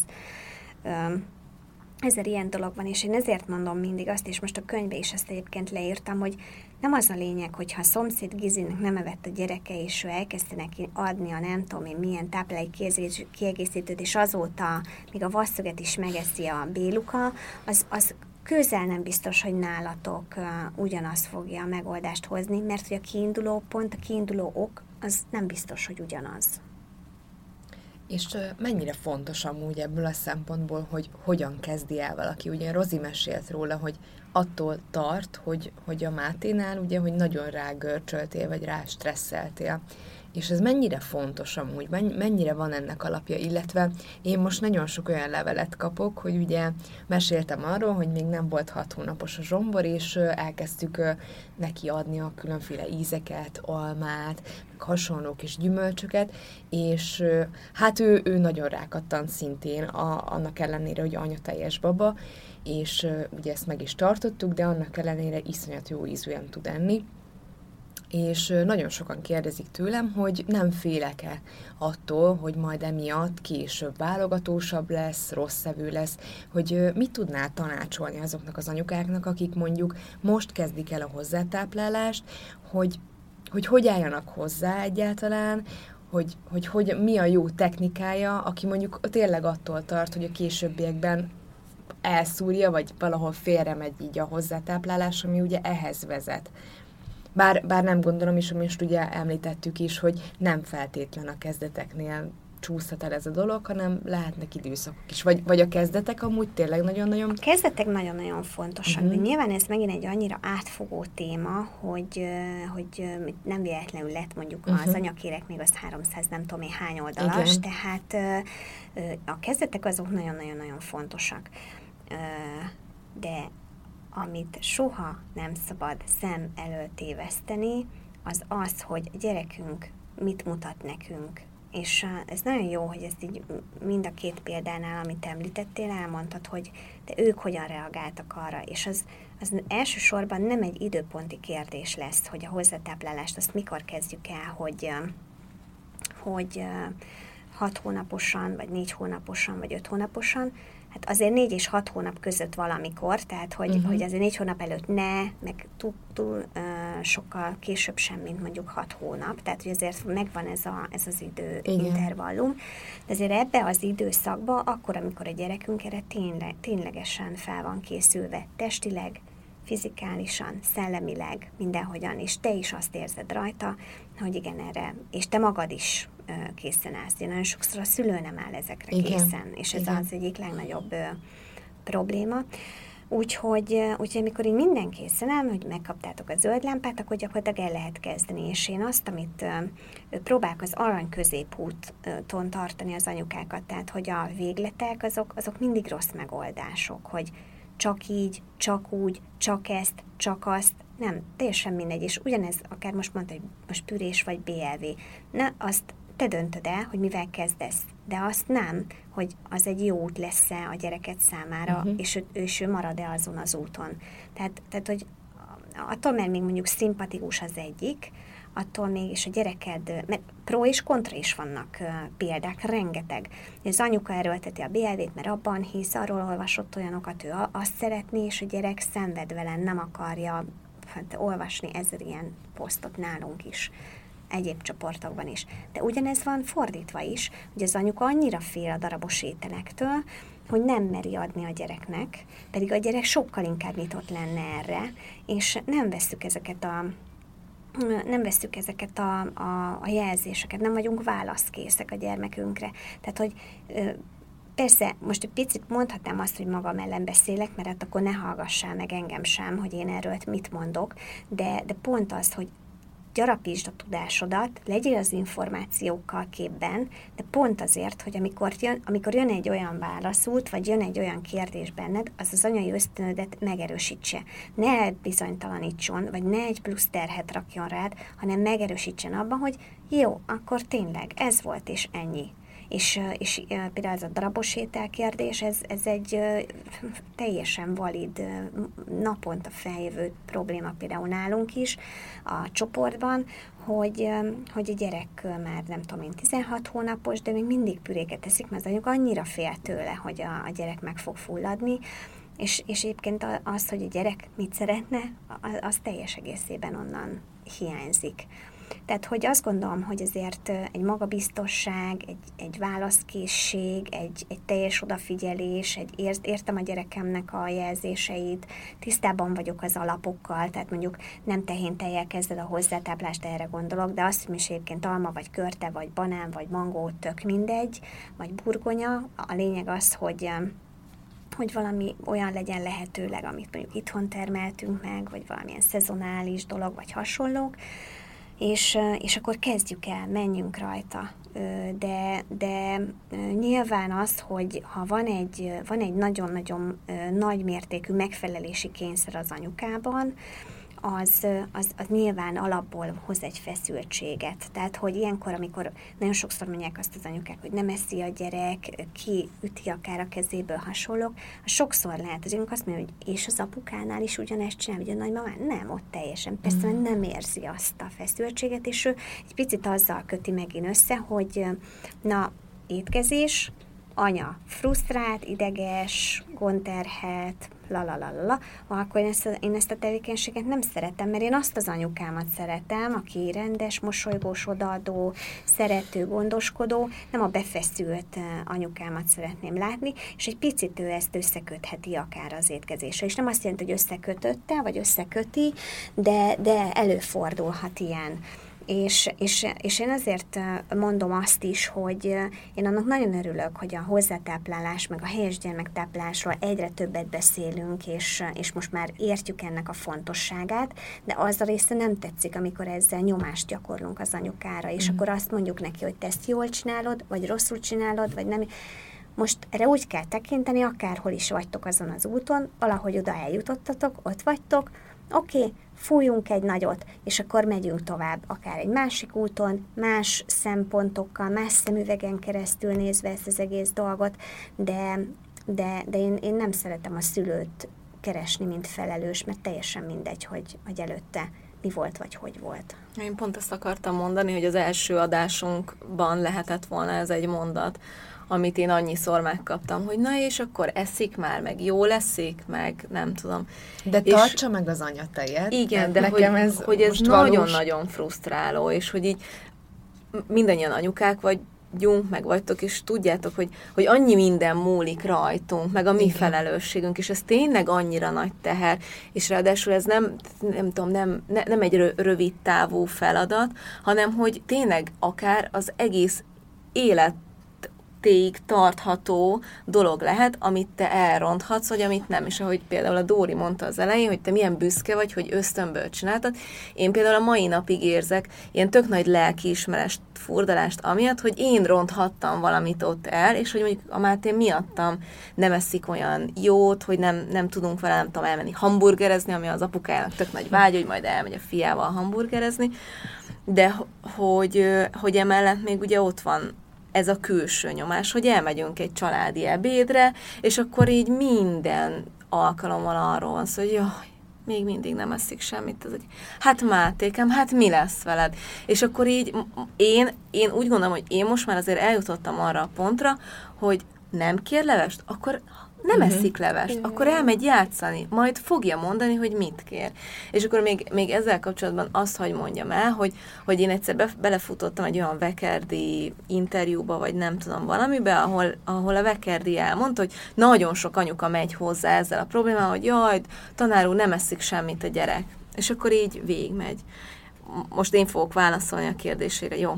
ezer ilyen dolog van, és én ezért mondom mindig azt, és most a könyvbe is ezt egyébként leírtam, hogy nem az a lényeg, hogyha a szomszéd Gizinek nem evett a gyereke, és ő elkezdte neki adni a nem tudom én milyen táplálék kiegészítőt, és azóta még a vasszöget is megeszi a béluka, az, az közel nem biztos, hogy nálatok uh, ugyanaz fogja a megoldást hozni, mert hogy a kiinduló pont, a kiinduló ok, az nem biztos, hogy ugyanaz. És mennyire fontos amúgy ebből a szempontból, hogy hogyan kezdi el valaki? Ugye Rozi mesélt róla, hogy attól tart, hogy, hogy a Máténál ugye, hogy nagyon rágörcsöltél, vagy rá stresszeltél. És ez mennyire fontos amúgy, mennyire van ennek alapja, illetve én most nagyon sok olyan levelet kapok, hogy ugye meséltem arról, hogy még nem volt hat hónapos a zsombor, és elkezdtük neki adni a különféle ízeket, almát, meg hasonlók és gyümölcsöket, és hát ő, ő nagyon rákattant szintén, a, annak ellenére, hogy anya teljes baba, és ugye ezt meg is tartottuk, de annak ellenére iszonyat jó ízűen tud enni és nagyon sokan kérdezik tőlem, hogy nem félek-e attól, hogy majd emiatt később válogatósabb lesz, rossz szevő lesz, hogy mit tudnál tanácsolni azoknak az anyukáknak, akik mondjuk most kezdik el a hozzátáplálást, hogy hogy, hogy álljanak hozzá egyáltalán, hogy, hogy, hogy mi a jó technikája, aki mondjuk tényleg attól tart, hogy a későbbiekben elszúrja, vagy valahol félre megy így a hozzátáplálás, ami ugye ehhez vezet. Bár, bár nem gondolom is, most ugye említettük is, hogy nem feltétlen a kezdeteknél csúszhat el ez a dolog, hanem lehetnek időszakok is. Vagy, vagy a kezdetek amúgy tényleg nagyon-nagyon... A kezdetek nagyon-nagyon fontosak, uh-huh. nyilván ez megint egy annyira átfogó téma, hogy, hogy nem véletlenül lett mondjuk uh-huh. az anyakérek még az 300 nem tudom én hány oldalas, Igen. tehát a kezdetek azok nagyon-nagyon-nagyon fontosak. De amit soha nem szabad szem elől téveszteni, az az, hogy gyerekünk mit mutat nekünk. És ez nagyon jó, hogy ezt így mind a két példánál, amit említettél, elmondtad, hogy de ők hogyan reagáltak arra. És az, az elsősorban nem egy időponti kérdés lesz, hogy a hozzátáplálást azt mikor kezdjük el, hogy, hogy hat hónaposan, vagy négy hónaposan, vagy öt hónaposan, hát azért négy és hat hónap között valamikor, tehát hogy, uh-huh. hogy azért négy hónap előtt ne, meg túl, túl uh, sokkal később sem, mint mondjuk hat hónap, tehát hogy azért megvan ez, a, ez az idő Igen. intervallum, de azért ebbe az időszakba, akkor, amikor a gyerekünk erre tényleg, ténylegesen fel van készülve testileg, fizikálisan, szellemileg, mindenhogyan, és te is azt érzed rajta, hogy igen, erre, és te magad is készen állsz. Én nagyon sokszor a szülő nem áll ezekre igen. készen, és ez igen. az egyik legnagyobb probléma. Úgyhogy, úgyhogy amikor így minden készen áll, hogy megkaptátok a zöld lámpát, akkor gyakorlatilag el lehet kezdeni. És én azt, amit próbálok az arany középúton tartani az anyukákat, tehát hogy a végletek azok, azok mindig rossz megoldások, hogy csak így, csak úgy, csak ezt, csak azt, nem, teljesen mindegy, és ugyanez, akár most mondta, hogy most pürés vagy BLV, ne, azt te döntöd el, hogy mivel kezdesz, de azt nem, hogy az egy jó út lesz-e a gyereket számára, uh-huh. és, ő, és ő marad-e azon az úton. Tehát, tehát, hogy attól, mert még mondjuk szimpatikus az egyik, attól mégis a gyereked, mert pro és kontra is vannak példák, rengeteg. Az anyuka erőlteti a BLV-t, mert abban hisz, arról olvasott olyanokat, ő azt szeretné, és a gyerek szenved vele, nem akarja hát, olvasni ezer ilyen posztot nálunk is egyéb csoportokban is. De ugyanez van fordítva is, hogy az anyuka annyira fél a darabos ételektől, hogy nem meri adni a gyereknek, pedig a gyerek sokkal inkább nyitott lenne erre, és nem veszük ezeket a nem veszük ezeket a, a, a jelzéseket, nem vagyunk válaszkészek a gyermekünkre. Tehát, hogy Persze, most egy picit mondhatnám azt, hogy magam ellen beszélek, mert hát akkor ne hallgassál meg engem sem, hogy én erről mit mondok, de, de pont az, hogy gyarapítsd a tudásodat, legyél az információkkal képben, de pont azért, hogy amikor jön, amikor jön egy olyan válaszút, vagy jön egy olyan kérdés benned, az az anyai ösztönödet megerősítse. Ne bizonytalanítson, vagy ne egy plusz terhet rakjon rád, hanem megerősítsen abban, hogy jó, akkor tényleg ez volt és ennyi és, és például ez a darabos ételkérdés, ez, ez egy teljesen valid, naponta feljövő probléma például nálunk is a csoportban, hogy, hogy a gyerek már nem tudom én 16 hónapos, de még mindig püréket teszik, mert az anyuk annyira fél tőle, hogy a, a gyerek meg fog fulladni, és, és egyébként az, hogy a gyerek mit szeretne, az, az teljes egészében onnan hiányzik. Tehát, hogy azt gondolom, hogy azért egy magabiztosság, egy, egy válaszkészség, egy, egy teljes odafigyelés, egy ért, értem a gyerekemnek a jelzéseit, tisztában vagyok az alapokkal, tehát mondjuk nem tehén tejjel kezded a hozzátáplást, erre gondolok, de azt, hogy egyébként alma, vagy körte, vagy banán, vagy mangó, tök mindegy, vagy burgonya. A lényeg az, hogy hogy valami olyan legyen lehetőleg, amit mondjuk itthon termeltünk meg, vagy valamilyen szezonális dolog, vagy hasonlók, és, és akkor kezdjük el, menjünk rajta. De, de nyilván az, hogy ha van egy, van egy nagyon-nagyon nagy mértékű megfelelési kényszer az anyukában, az, az, az nyilván alapból hoz egy feszültséget. Tehát, hogy ilyenkor, amikor nagyon sokszor mondják azt az anyukák, hogy nem eszi a gyerek, ki üti akár a kezéből hasonlók, sokszor lehet az azt mondja, hogy és az apukánál is ugyanezt csinál, vagy a nagymamán? Nem, ott teljesen. Persze, mm. nem érzi azt a feszültséget, és ő egy picit azzal köti megint össze, hogy na, étkezés, anya frusztrált, ideges, gondterhet, la la la la, akkor én ezt, én ezt a tevékenységet nem szeretem, mert én azt az anyukámat szeretem, aki rendes, mosolygós, odaadó, szerető, gondoskodó, nem a befeszült anyukámat szeretném látni, és egy picit ő ezt összekötheti akár az étkezésre. És nem azt jelenti, hogy összekötötte, vagy összeköti, de, de előfordulhat ilyen. És, és, és én azért mondom azt is, hogy én annak nagyon örülök, hogy a hozzátáplálás, meg a helyes gyermektáplálásról egyre többet beszélünk, és, és most már értjük ennek a fontosságát, de az a része nem tetszik, amikor ezzel nyomást gyakorlunk az anyukára, és mm. akkor azt mondjuk neki, hogy te ezt jól csinálod, vagy rosszul csinálod, vagy nem. Most erre úgy kell tekinteni, akárhol is vagytok azon az úton, valahogy oda eljutottatok, ott vagytok, oké, okay, fújunk egy nagyot, és akkor megyünk tovább, akár egy másik úton, más szempontokkal, más szemüvegen keresztül nézve ezt az egész dolgot, de, de, de én, én nem szeretem a szülőt keresni, mint felelős, mert teljesen mindegy, hogy, hogy előtte mi volt, vagy hogy volt. Én pont ezt akartam mondani, hogy az első adásunkban lehetett volna ez egy mondat, amit én annyiszor megkaptam, hogy na és akkor eszik már, meg jó leszik, meg nem tudom. De és tartsa meg az anyatejet. Igen, de nekem hogy, ez, hogy ez nagyon-nagyon frusztráló, és hogy így mindannyian anyukák vagy, vagyunk, meg vagytok, és tudjátok, hogy, hogy annyi minden múlik rajtunk, meg a mi Igen. felelősségünk, és ez tényleg annyira nagy teher, és ráadásul ez nem, nem tudom, nem, ne, nem egy rövid távú feladat, hanem hogy tényleg akár az egész élet téig tartható dolog lehet, amit te elronthatsz, vagy amit nem. És ahogy például a Dóri mondta az elején, hogy te milyen büszke vagy, hogy ösztönből csináltad, én például a mai napig érzek ilyen tök nagy lelkiismerest, furdalást amiatt, hogy én ronthattam valamit ott el, és hogy mondjuk a Máté miattam nem eszik olyan jót, hogy nem, nem tudunk vele, nem tudom, elmenni hamburgerezni, ami az apukájának tök nagy vágy, hogy majd elmegy a fiával hamburgerezni, de hogy, hogy emellett még ugye ott van ez a külső nyomás, hogy elmegyünk egy családi ebédre, és akkor így minden alkalommal arról van szó, hogy jaj, még mindig nem eszik semmit. Ez egy, hát Mátékem, hát mi lesz veled? És akkor így én, én úgy gondolom, hogy én most már azért eljutottam arra a pontra, hogy nem kér levest, akkor nem uh-huh. eszik levest, uh-huh. akkor elmegy játszani, majd fogja mondani, hogy mit kér. És akkor még, még ezzel kapcsolatban azt, hogy mondjam el, hogy, hogy én egyszer be, belefutottam egy olyan Vekerdi interjúba, vagy nem tudom valamibe, ahol, ahol a Vekerdi elmondta, hogy nagyon sok anyuka megy hozzá ezzel a problémával, hogy jaj, tanár úr, nem eszik semmit a gyerek. És akkor így végigmegy. Most én fogok válaszolni a kérdésére, jó?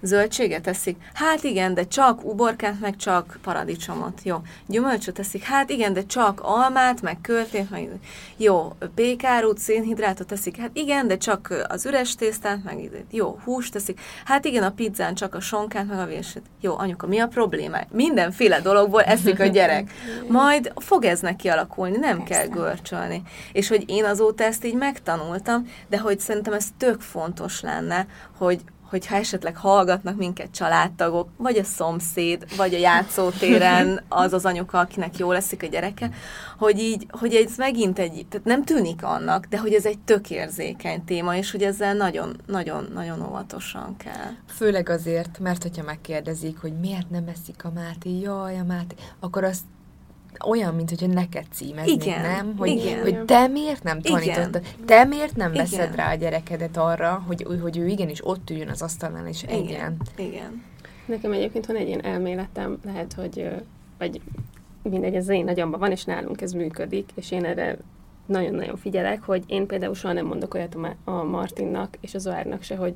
Zöldséget teszik? Hát igen, de csak uborkát, meg csak paradicsomot. Jó. Gyümölcsöt teszik? Hát igen, de csak almát, meg körtét, meg jó. Pékárút, szénhidrátot teszik? Hát igen, de csak az üres tésztát, meg jó. Húst teszik? Hát igen, a pizzán csak a sonkát, meg a vését. Jó, anyuka, mi a probléma? Mindenféle dologból eszik a [laughs] gyerek. Majd fog ez neki alakulni, nem Persze. kell görcsölni. És hogy én azóta ezt így megtanultam, de hogy szerintem ez tök fontos lenne, hogy hogyha esetleg hallgatnak minket családtagok, vagy a szomszéd, vagy a játszótéren [laughs] az az anyuka, akinek jó leszik a gyereke, hogy így, hogy ez megint egy, tehát nem tűnik annak, de hogy ez egy tökérzékeny téma, és hogy ezzel nagyon, nagyon, nagyon óvatosan kell. Főleg azért, mert hogyha megkérdezik, hogy miért nem eszik a Máté, jaj, a Máté, akkor azt olyan, mint hogy neked címeznék, igen, nem? Hogy, igen. hogy te miért nem tanítottad? Te miért nem igen. veszed rá a gyerekedet arra, hogy, hogy ő igenis ott üljön az asztalnál, és igen. igen. Igen. Nekem egyébként van egy ilyen elméletem, lehet, hogy vagy mindegy, ez én nagyomban van, és nálunk ez működik, és én erre nagyon-nagyon figyelek, hogy én például soha nem mondok olyat a Martinnak és az Oárnak se, hogy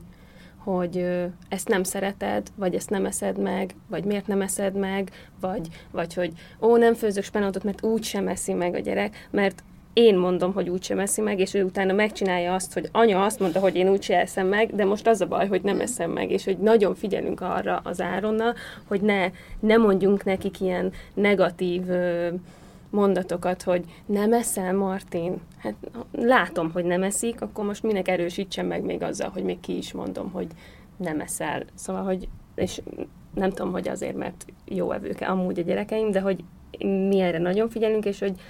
hogy ezt nem szereted, vagy ezt nem eszed meg, vagy miért nem eszed meg, vagy, vagy hogy ó, nem főzök spenótot, mert úgy sem eszi meg a gyerek, mert én mondom, hogy úgy sem eszi meg, és ő utána megcsinálja azt, hogy anya azt mondta, hogy én úgy sem eszem meg, de most az a baj, hogy nem eszem meg, és hogy nagyon figyelünk arra az Áronnal, hogy ne, ne mondjunk nekik ilyen negatív mondatokat, hogy nem eszel, Martin? Hát látom, hogy nem eszik, akkor most minek erősítsem meg még azzal, hogy még ki is mondom, hogy nem eszel. Szóval, hogy, és nem tudom, hogy azért, mert jó evők amúgy a gyerekeim, de hogy mi erre nagyon figyelünk, és hogy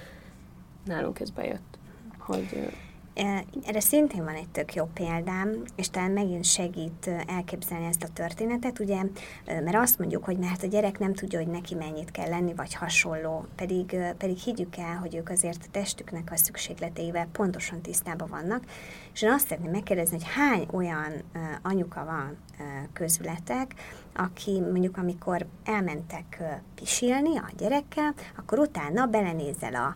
nálunk ez bejött, hogy erre szintén van egy tök jó példám, és talán megint segít elképzelni ezt a történetet, ugye, mert azt mondjuk, hogy mert a gyerek nem tudja, hogy neki mennyit kell lenni, vagy hasonló, pedig, pedig higgyük el, hogy ők azért a testüknek a szükségleteivel pontosan tisztában vannak, és én azt szeretném megkérdezni, hogy hány olyan anyuka van közületek, aki mondjuk amikor elmentek pisilni a gyerekkel, akkor utána belenézel a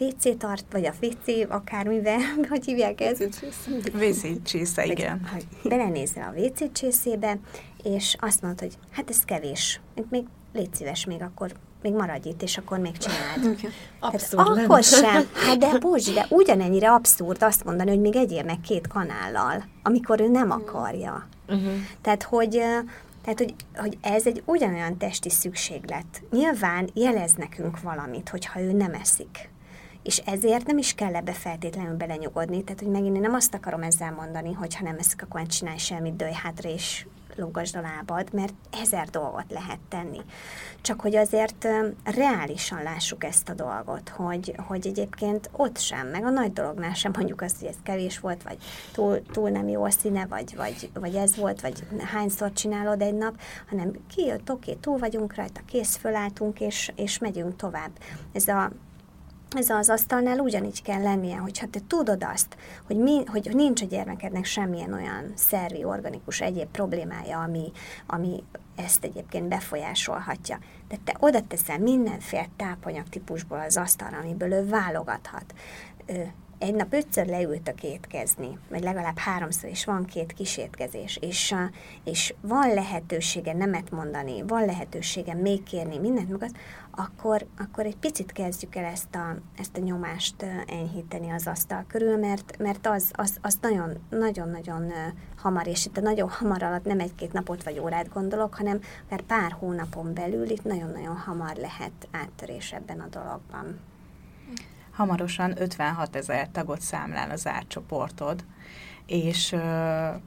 WC tart, vagy a WC akármivel, [laughs] hogy hívják ezt? WC csésze, igen. Belenézel a WC csészébe, és azt mondod, hogy hát ez kevés, még légy szíves, még akkor még maradj itt, és akkor még csináld. [laughs] Abszurd hát akkor sem. [laughs] Hát de bocs, de ugyanennyire abszurd azt mondani, hogy még egyél meg két kanállal, amikor ő nem akarja. Uh-huh. Tehát, hogy tehát, hogy, hogy ez egy ugyanolyan testi szükséglet. Nyilván jelez nekünk valamit, hogyha ő nem eszik és ezért nem is kell ebbe feltétlenül belenyugodni. Tehát, hogy megint én nem azt akarom ezzel mondani, hogy ha nem eszik, akkor nem csinálj semmit, dőj hátra, és lógasd a lábad, mert ezer dolgot lehet tenni. Csak hogy azért reálisan lássuk ezt a dolgot, hogy, hogy egyébként ott sem, meg a nagy dolognál sem mondjuk azt, hogy ez kevés volt, vagy túl, túl nem jó a színe, vagy, vagy, vagy ez volt, vagy hányszor csinálod egy nap, hanem kijött, oké, túl vagyunk rajta, kész, fölálltunk, és, és megyünk tovább. Ez a ez az asztalnál ugyanígy kell lennie, hogyha te tudod azt, hogy, mi, hogy nincs a gyermekednek semmilyen olyan szervi, organikus egyéb problémája, ami, ami ezt egyébként befolyásolhatja. De te oda teszel mindenféle tápanyag típusból az asztalra, amiből ő válogathat egy nap ötször leültök étkezni, vagy legalább háromszor is van két kísértkezés, és, és van lehetősége nemet mondani, van lehetősége még kérni mindent magad, akkor, akkor egy picit kezdjük el ezt a, ezt a nyomást enyhíteni az asztal körül, mert, mert az, az, az nagyon, nagyon-nagyon hamar, és itt a nagyon hamar alatt nem egy-két napot vagy órát gondolok, hanem mert pár hónapon belül itt nagyon-nagyon hamar lehet áttörés ebben a dologban hamarosan 56 ezer tagot számlál az átcsoportod, és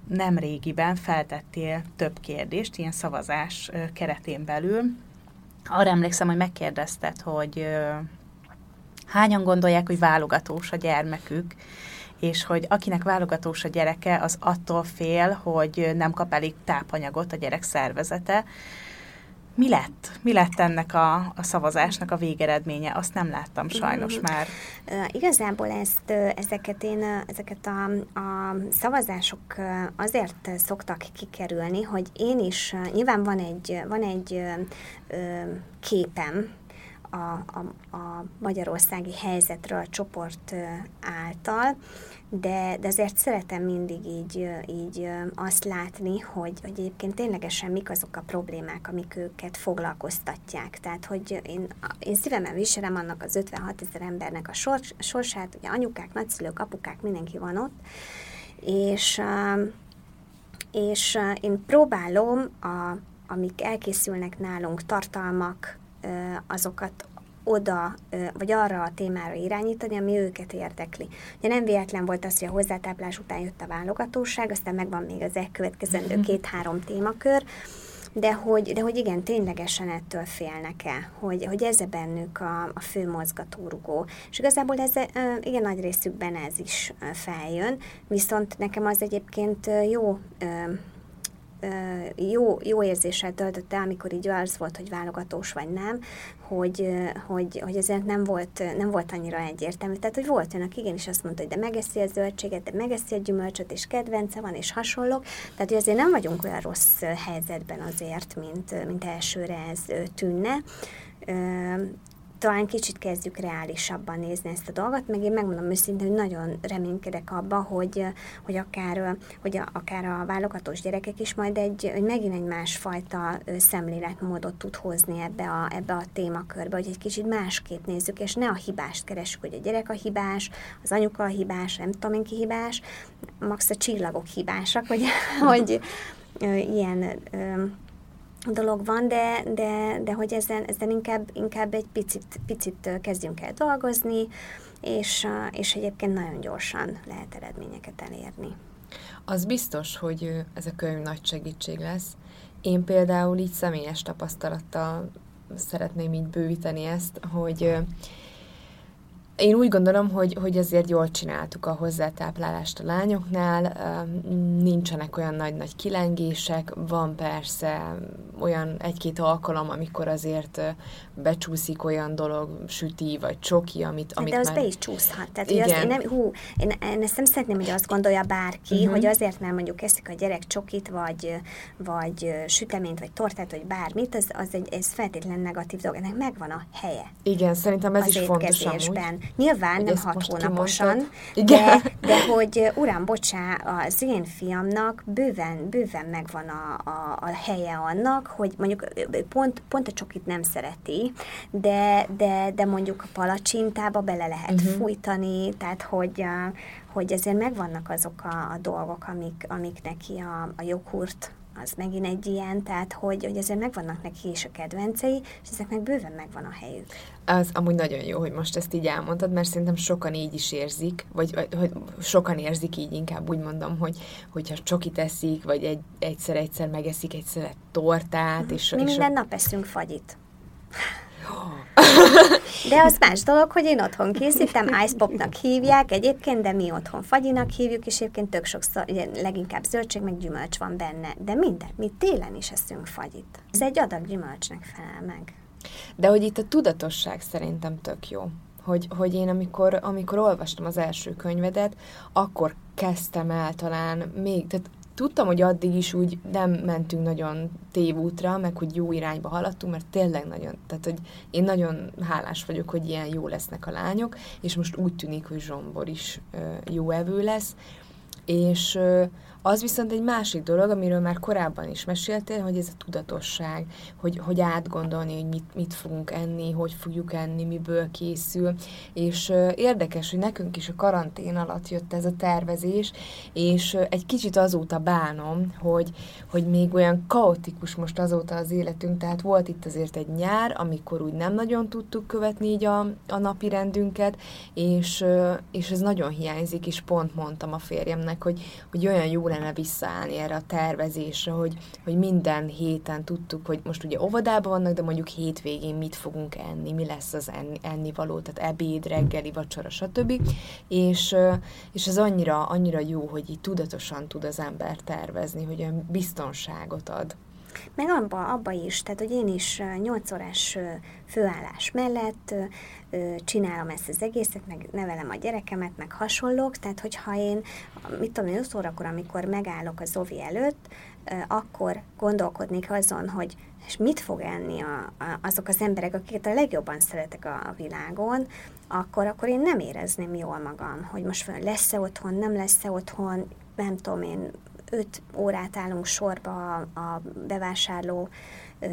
nem régiben feltettél több kérdést, ilyen szavazás keretén belül. Arra emlékszem, hogy megkérdezted, hogy Hányan gondolják, hogy válogatós a gyermekük, és hogy akinek válogatós a gyereke, az attól fél, hogy nem kap elég tápanyagot a gyerek szervezete. Mi lett? Mi lett ennek a, a szavazásnak a végeredménye? Azt nem láttam sajnos Mhm. már. Igazából ezt, ezeket én, ezeket a, a szavazások azért szoktak kikerülni, hogy én is, nyilván van egy, van egy képem, a, a, a magyarországi helyzetről a csoport által, de, de azért szeretem mindig így, így azt látni, hogy, hogy egyébként ténylegesen mik azok a problémák, amik őket foglalkoztatják. Tehát, hogy én, én szívemen viselem annak az 56 ezer embernek a sors, sorsát, ugye anyukák, nagyszülők, apukák, mindenki van ott, és, és én próbálom, a, amik elkészülnek nálunk, tartalmak, azokat oda, vagy arra a témára irányítani, ami őket érdekli. Ugye nem véletlen volt az, hogy a hozzátáplás után jött a válogatóság, aztán megvan még az elkövetkezendő Mhm. két-három témakör, de hogy, de hogy igen, ténylegesen ettől félnek-e, hogy, hogy ez bennük a, a fő mozgatórugó. És igazából ez, igen, nagy részükben ez is feljön, viszont nekem az egyébként jó jó, jó érzéssel töltött el, amikor így az volt, hogy válogatós vagy nem, hogy, hogy, hogy ezért nem volt, nem volt annyira egyértelmű. Tehát, hogy volt olyan, aki igenis azt mondta, hogy de megeszi a zöldséget, de megeszi a gyümölcsöt, és kedvence van, és hasonlók. Tehát, hogy azért nem vagyunk olyan rossz helyzetben azért, mint, mint elsőre ez tűnne. Talán kicsit kezdjük reálisabban nézni ezt a dolgot, meg én megmondom őszintén, hogy nagyon reménykedek abba, hogy, hogy akár, hogy a, akár a válogatós gyerekek is majd egy, hogy megint egy másfajta szemléletmódot tud hozni ebbe a, ebbe a témakörbe, hogy egy kicsit másképp nézzük, és ne a hibást keressük, hogy a gyerek a hibás, az anyuka a hibás, nem tudom én ki hibás, max a csillagok hibásak, hogy, [laughs] hogy ilyen dolog van, de, de, de hogy ezen, ezen inkább, inkább egy picit, picit kezdjünk el dolgozni, és, és egyébként nagyon gyorsan lehet eredményeket elérni. Az biztos, hogy ez a könyv nagy segítség lesz. Én például így személyes tapasztalattal szeretném így bővíteni ezt, hogy én úgy gondolom, hogy, hogy ezért jól csináltuk a hozzátáplálást a lányoknál, nincsenek olyan nagy-nagy kilengések, van persze olyan egy-két alkalom, amikor azért becsúszik olyan dolog, süti vagy csoki, amit, amit De az már... be is csúszhat. Tehát, hogy azt, én, nem, hú, én, én ezt nem szeretném, hogy azt gondolja bárki, uh-huh. hogy azért nem mondjuk eszik a gyerek csokit, vagy, vagy süteményt, vagy tortát, vagy bármit, az, az egy ez feltétlen negatív dolog. Ennek megvan a helye. Igen, szerintem ez az is fontos amúgy. Nyilván nem hat hónaposan, de, de hogy uram, bocsá, az én fiamnak bőven, bőven megvan a, a, a helye annak, hogy mondjuk pont, pont a csokit nem szereti, de, de, de mondjuk a palacsintába bele lehet uh-huh. fújtani, tehát hogy, hogy ezért megvannak azok a, a dolgok, amik, amik neki a, a joghurt az megint egy ilyen, tehát hogy, hogy ezért megvannak neki is a kedvencei, és ezeknek bőven megvan a helyük. Az amúgy nagyon jó, hogy most ezt így elmondtad, mert szerintem sokan így is érzik, vagy, vagy hogy sokan érzik így inkább úgy mondom, hogy hogyha csokit eszik, vagy egy, egyszer-egyszer megeszik egy szelet tortát, és, Mi és minden nap eszünk fagyit. [laughs] De az más dolog, hogy én otthon készítem, ice popnak hívják egyébként, de mi otthon fagyinak hívjuk, és egyébként tök sokszor, ugye, leginkább zöldség, meg gyümölcs van benne. De minden, mi télen is eszünk fagyit. Ez egy adag gyümölcsnek felel meg. De hogy itt a tudatosság szerintem tök jó. Hogy, hogy én amikor, amikor olvastam az első könyvedet, akkor kezdtem el talán még, tehát tudtam, hogy addig is úgy nem mentünk nagyon tévútra, meg hogy jó irányba haladtunk, mert tényleg nagyon, tehát hogy én nagyon hálás vagyok, hogy ilyen jó lesznek a lányok, és most úgy tűnik, hogy Zsombor is ö, jó evő lesz, és ö, az viszont egy másik dolog, amiről már korábban is meséltél, hogy ez a tudatosság, hogy, hogy átgondolni, hogy mit, mit fogunk enni, hogy fogjuk enni, miből készül, és ö, érdekes, hogy nekünk is a karantén alatt jött ez a tervezés, és ö, egy kicsit azóta bánom, hogy, hogy még olyan kaotikus most azóta az életünk, tehát volt itt azért egy nyár, amikor úgy nem nagyon tudtuk követni így a, a napi rendünket, és, ö, és ez nagyon hiányzik, és pont mondtam a férjemnek, hogy, hogy olyan jó lenne visszaállni erre a tervezésre, hogy, hogy minden héten tudtuk, hogy most ugye óvodában vannak, de mondjuk hétvégén mit fogunk enni, mi lesz az enni, ennivaló, tehát ebéd, reggeli, vacsora, stb. És, és ez annyira, annyira jó, hogy így tudatosan tud az ember tervezni, hogy olyan biztonságot ad. Meg abba, abba is, tehát hogy én is 8 órás főállás mellett csinálom ezt az egészet, meg nevelem a gyerekemet, meg hasonlók, tehát hogyha én, mit tudom én, 5 órakor, amikor megállok az ovi előtt, akkor gondolkodnék azon, hogy és mit fog enni a, a, azok az emberek, akiket a legjobban szeretek a, a világon, akkor, akkor én nem érezném jól magam, hogy most lesz-e otthon, nem lesz-e otthon, nem tudom én, öt órát állunk sorba a, a bevásárló ö,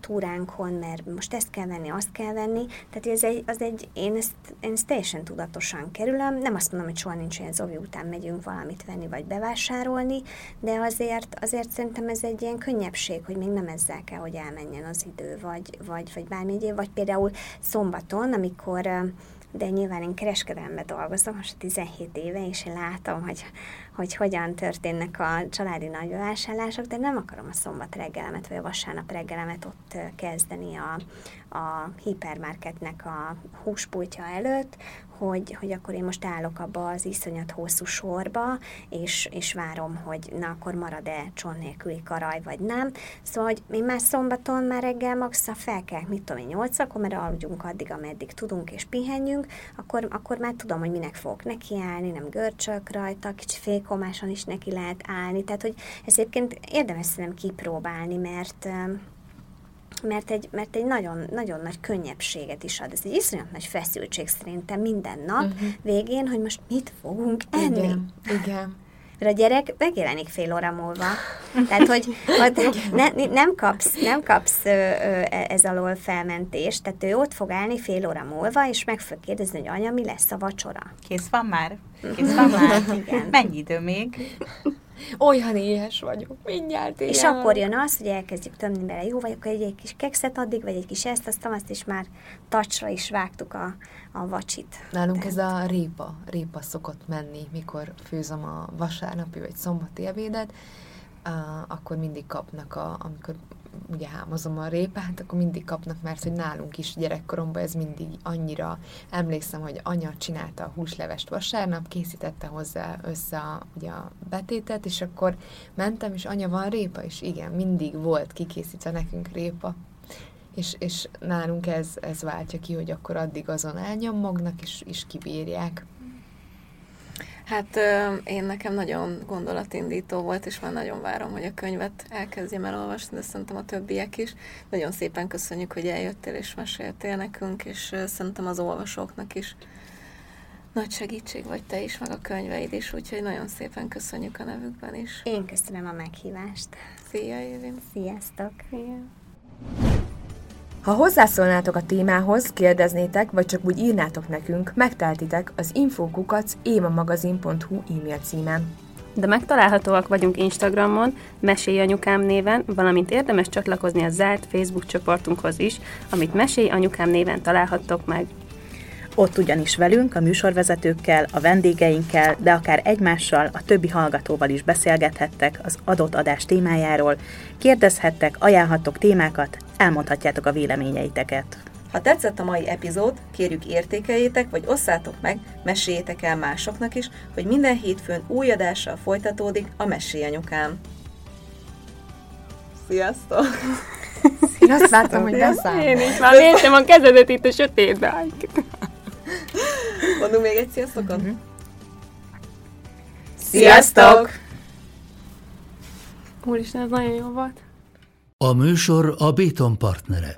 túránkon, mert most ezt kell venni, azt kell venni. Tehát ez egy, az egy, én, ezt, én ezt teljesen tudatosan kerülöm. Nem azt mondom, hogy soha nincs olyan Zovi után megyünk valamit venni, vagy bevásárolni, de azért, azért szerintem ez egy ilyen könnyebbség, hogy még nem ezzel kell, hogy elmenjen az idő, vagy, vagy, vagy bármi egyéb. Vagy például szombaton, amikor de nyilván én kereskedelemben dolgozom, most 17 éve, és én látom, hogy, hogy hogyan történnek a családi nagyvásárlások, de nem akarom a szombat reggelemet, vagy a vasárnap reggelemet ott kezdeni a, a hipermarketnek a húspultja előtt, hogy, hogy akkor én most állok abba az iszonyat hosszú sorba, és, és várom, hogy na akkor marad-e csont nélküli karaj, vagy nem. Szóval, hogy mi már szombaton már reggel maxa fel kell, mit tudom én, nyolcakor, mert aludjunk addig, ameddig tudunk, és pihenjünk, akkor, akkor már tudom, hogy minek fogok nekiállni, nem görcsök rajta, kicsi fékomáson is neki lehet állni. Tehát, hogy ez egyébként érdemes szerintem kipróbálni, mert mert egy, mert egy nagyon, nagyon nagy könnyebbséget is ad. Ez egy iszonyat nagy feszültség szerintem minden nap uh-huh. végén, hogy most mit fogunk enni. Igen, igen. Mert a gyerek megjelenik fél óra múlva. Tehát, hogy, ne, nem kapsz, nem kapsz ö, ö, ez alól felmentést, tehát ő ott fog állni fél óra múlva, és meg fog kérdezni, hogy anya, mi lesz a vacsora. Kész van már? Kész van már? Igen. Mennyi idő még? Olyan éhes vagyok, mindjárt éhes. És akkor jön az, hogy elkezdjük tömni bele, jó vagy, akkor egy, egy kis kekszet addig, vagy egy kis ezt, azt, azt is már tacsra is vágtuk a, a vacsit. Nálunk De. ez a répa, répa szokott menni, mikor főzöm a vasárnapi vagy szombati ebédet, akkor mindig kapnak, a, amikor ugye hámozom a répát, akkor mindig kapnak, mert hogy nálunk is gyerekkoromban ez mindig annyira, emlékszem, hogy anya csinálta a húslevest vasárnap, készítette hozzá össze a, ugye a betétet, és akkor mentem, és anya, van répa? És igen, mindig volt kikészítve nekünk répa. És, és nálunk ez, ez váltja ki, hogy akkor addig azon elnyomognak, és, és kibírják. Hát én nekem nagyon gondolatindító volt, és már nagyon várom, hogy a könyvet elkezdjem elolvasni, de szerintem a többiek is. Nagyon szépen köszönjük, hogy eljöttél és meséltél nekünk, és szerintem az olvasóknak is nagy segítség vagy te is, meg a könyveid is, úgyhogy nagyon szépen köszönjük a nevükben is. Én köszönöm a meghívást. Szia, Évin! Sziasztok! Szia! Ha hozzászólnátok a témához, kérdeznétek, vagy csak úgy írnátok nekünk, megteltitek az infokukac émamagazin.hu e-mail címen. De megtalálhatóak vagyunk Instagramon, Mesélj Anyukám néven, valamint érdemes csatlakozni a zárt Facebook csoportunkhoz is, amit Mesélj Anyukám néven találhattok meg. Ott ugyanis velünk, a műsorvezetőkkel, a vendégeinkkel, de akár egymással, a többi hallgatóval is beszélgethettek az adott adás témájáról, kérdezhettek, ajánlhattok témákat, elmondhatjátok a véleményeiteket. Ha tetszett a mai epizód, kérjük értékeljétek, vagy osszátok meg, meséljétek el másoknak is, hogy minden hétfőn új adással folytatódik a Mesélyanyukám. Sziasztok! Én azt látom, hogy beszáll. Én is már néztem a kezedet itt a sötétben. Mondunk még egy sziasztokot? Mm-hmm. Sziasztok! Úristen, ez nagyon jó volt. A műsor a Béton partnere.